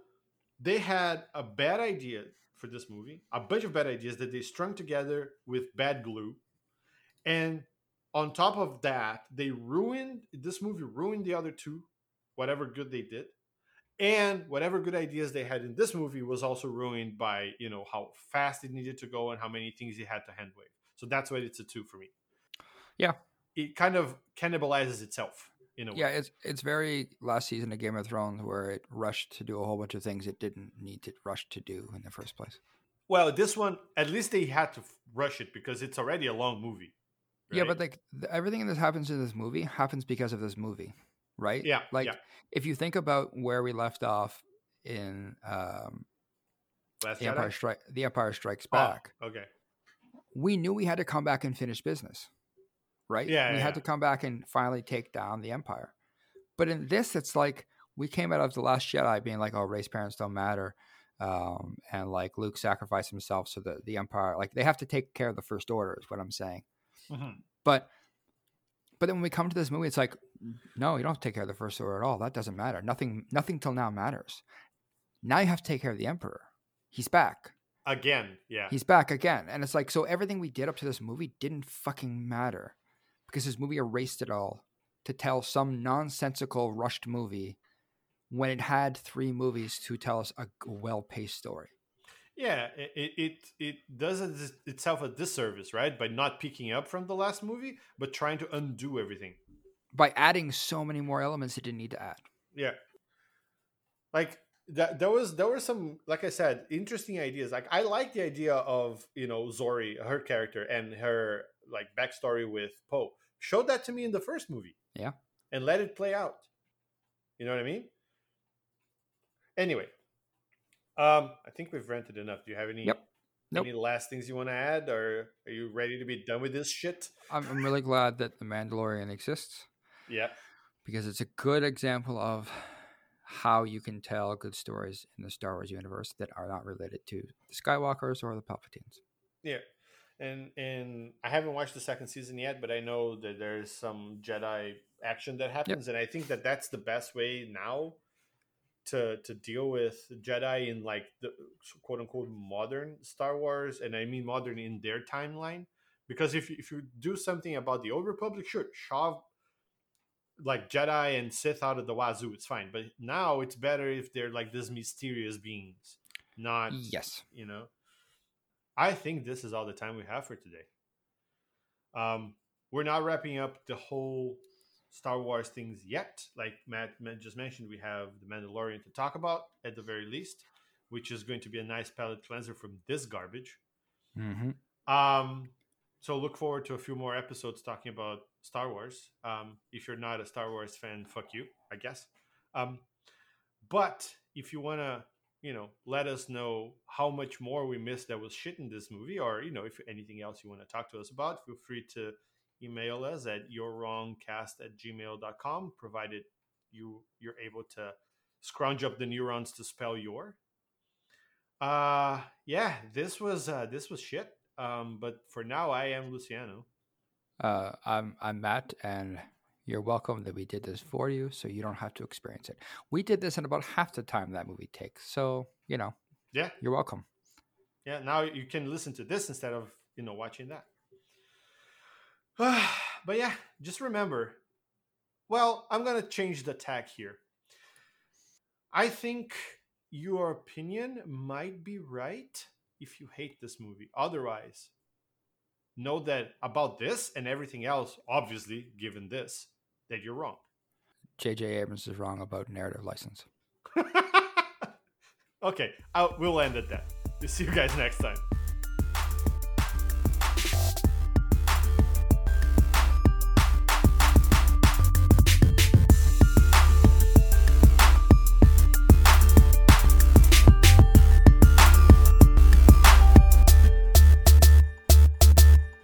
they had a bad idea for this movie, a bunch of bad ideas that they strung together with bad glue, and on top of that, they ruined this movie. Ruined the other two, whatever good they did and whatever good ideas they had in this movie was also ruined by you know how fast it needed to go and how many things he had to hand wave. So that's why it's a two for me. Yeah. It kind of cannibalizes itself in a way. Yeah it's it's very last season of game of thrones where it rushed to do a whole bunch of things it didn't need to rush to do in the first place. Well this one at least they had to rush it because it's already a long movie right? yeah but like everything that happens in this movie happens because of this movie right yeah like yeah if you think about where we left off in um, Last the Jedi? Empire Strike, the Empire Strikes Back, Oh, okay. we knew we had to come back and finish business, right? Yeah, we yeah, had to come back and finally take down the Empire. But in this, it's like we came out of the Last Jedi being like, "Oh, race parents don't matter," um, and like Luke sacrificed himself so that the Empire, like they have to take care of the First Order, is what I'm saying. Mhm. But but then when we come to this movie, it's like, no, you don't have to take care of the First Order at all. That doesn't matter. Nothing, nothing till now matters. Now you have to take care of the Emperor. He's back. Again, yeah. He's back again. And it's like, so everything we did up to this movie didn't fucking matter because this movie erased it all to tell some nonsensical, rushed movie when it had three movies to tell us a well paced story. Yeah, it it it, does it, itself a disservice, right? By not picking up from the last movie, but trying to undo everything. By adding so many more elements it didn't need to add. Yeah. Like that there was there were some like I said, interesting ideas. Like I like the idea of, you know, Zorii, her character and her like backstory with Poe. Showed that to me in the first movie. Yeah. And let it play out. You know what I mean? Anyway. Um, I think we've rented enough. Do you have any Yep. Nope. any last things you want to add, or are you ready to be done with this shit? I'm, I'm really glad that The Mandalorian exists. Yeah. because it's a good example of how you can tell good stories in the Star Wars universe that are not related to the Skywalkers or the Palpatines. Yeah. And and I haven't watched the second season yet, but I know that there's some Jedi action that happens, and I think that that's the best way now to to deal with Jedi in like the quote unquote modern Star Wars, and I mean modern in their timeline. Because if you, if you do something about the Old Republic, sure, shove like Jedi and Sith out of the wazoo, it's fine. But now it's better if they're like these mysterious beings, not Yes. you know i think this is all the time we have for today um we're not wrapping up the whole star wars things yet. Like matt, just mentioned we have the mandalorian to talk about at the very least which is going to be a nice palate cleanser from this garbage. Mm-hmm. um so look forward to a few more episodes talking about star wars. Um if you're not a star wars fan fuck you i guess. Um but if you want to you know let us know how much more we missed that was shit in this movie or you know if anything else you want to talk to us about feel free to email us at yourwrongcast at gmail.com provided you you're able to scrounge up the neurons to spell your. Uh yeah this was uh this was shit. Um but for now i am luciano. Uh, I'm I'm Matt, and you're welcome that we did this for you, so you don't have to experience it. We did this in about half the time that movie takes, so you know yeah. you're welcome. yeah now you can listen to this instead of you know watching that but yeah just remember well i'm gonna change the tag here i think your opinion might be right if you hate this movie otherwise know that about this and everything else obviously given this that you're wrong J.J. Abrams is wrong about narrative license. okay I, we'll end at that see you guys next time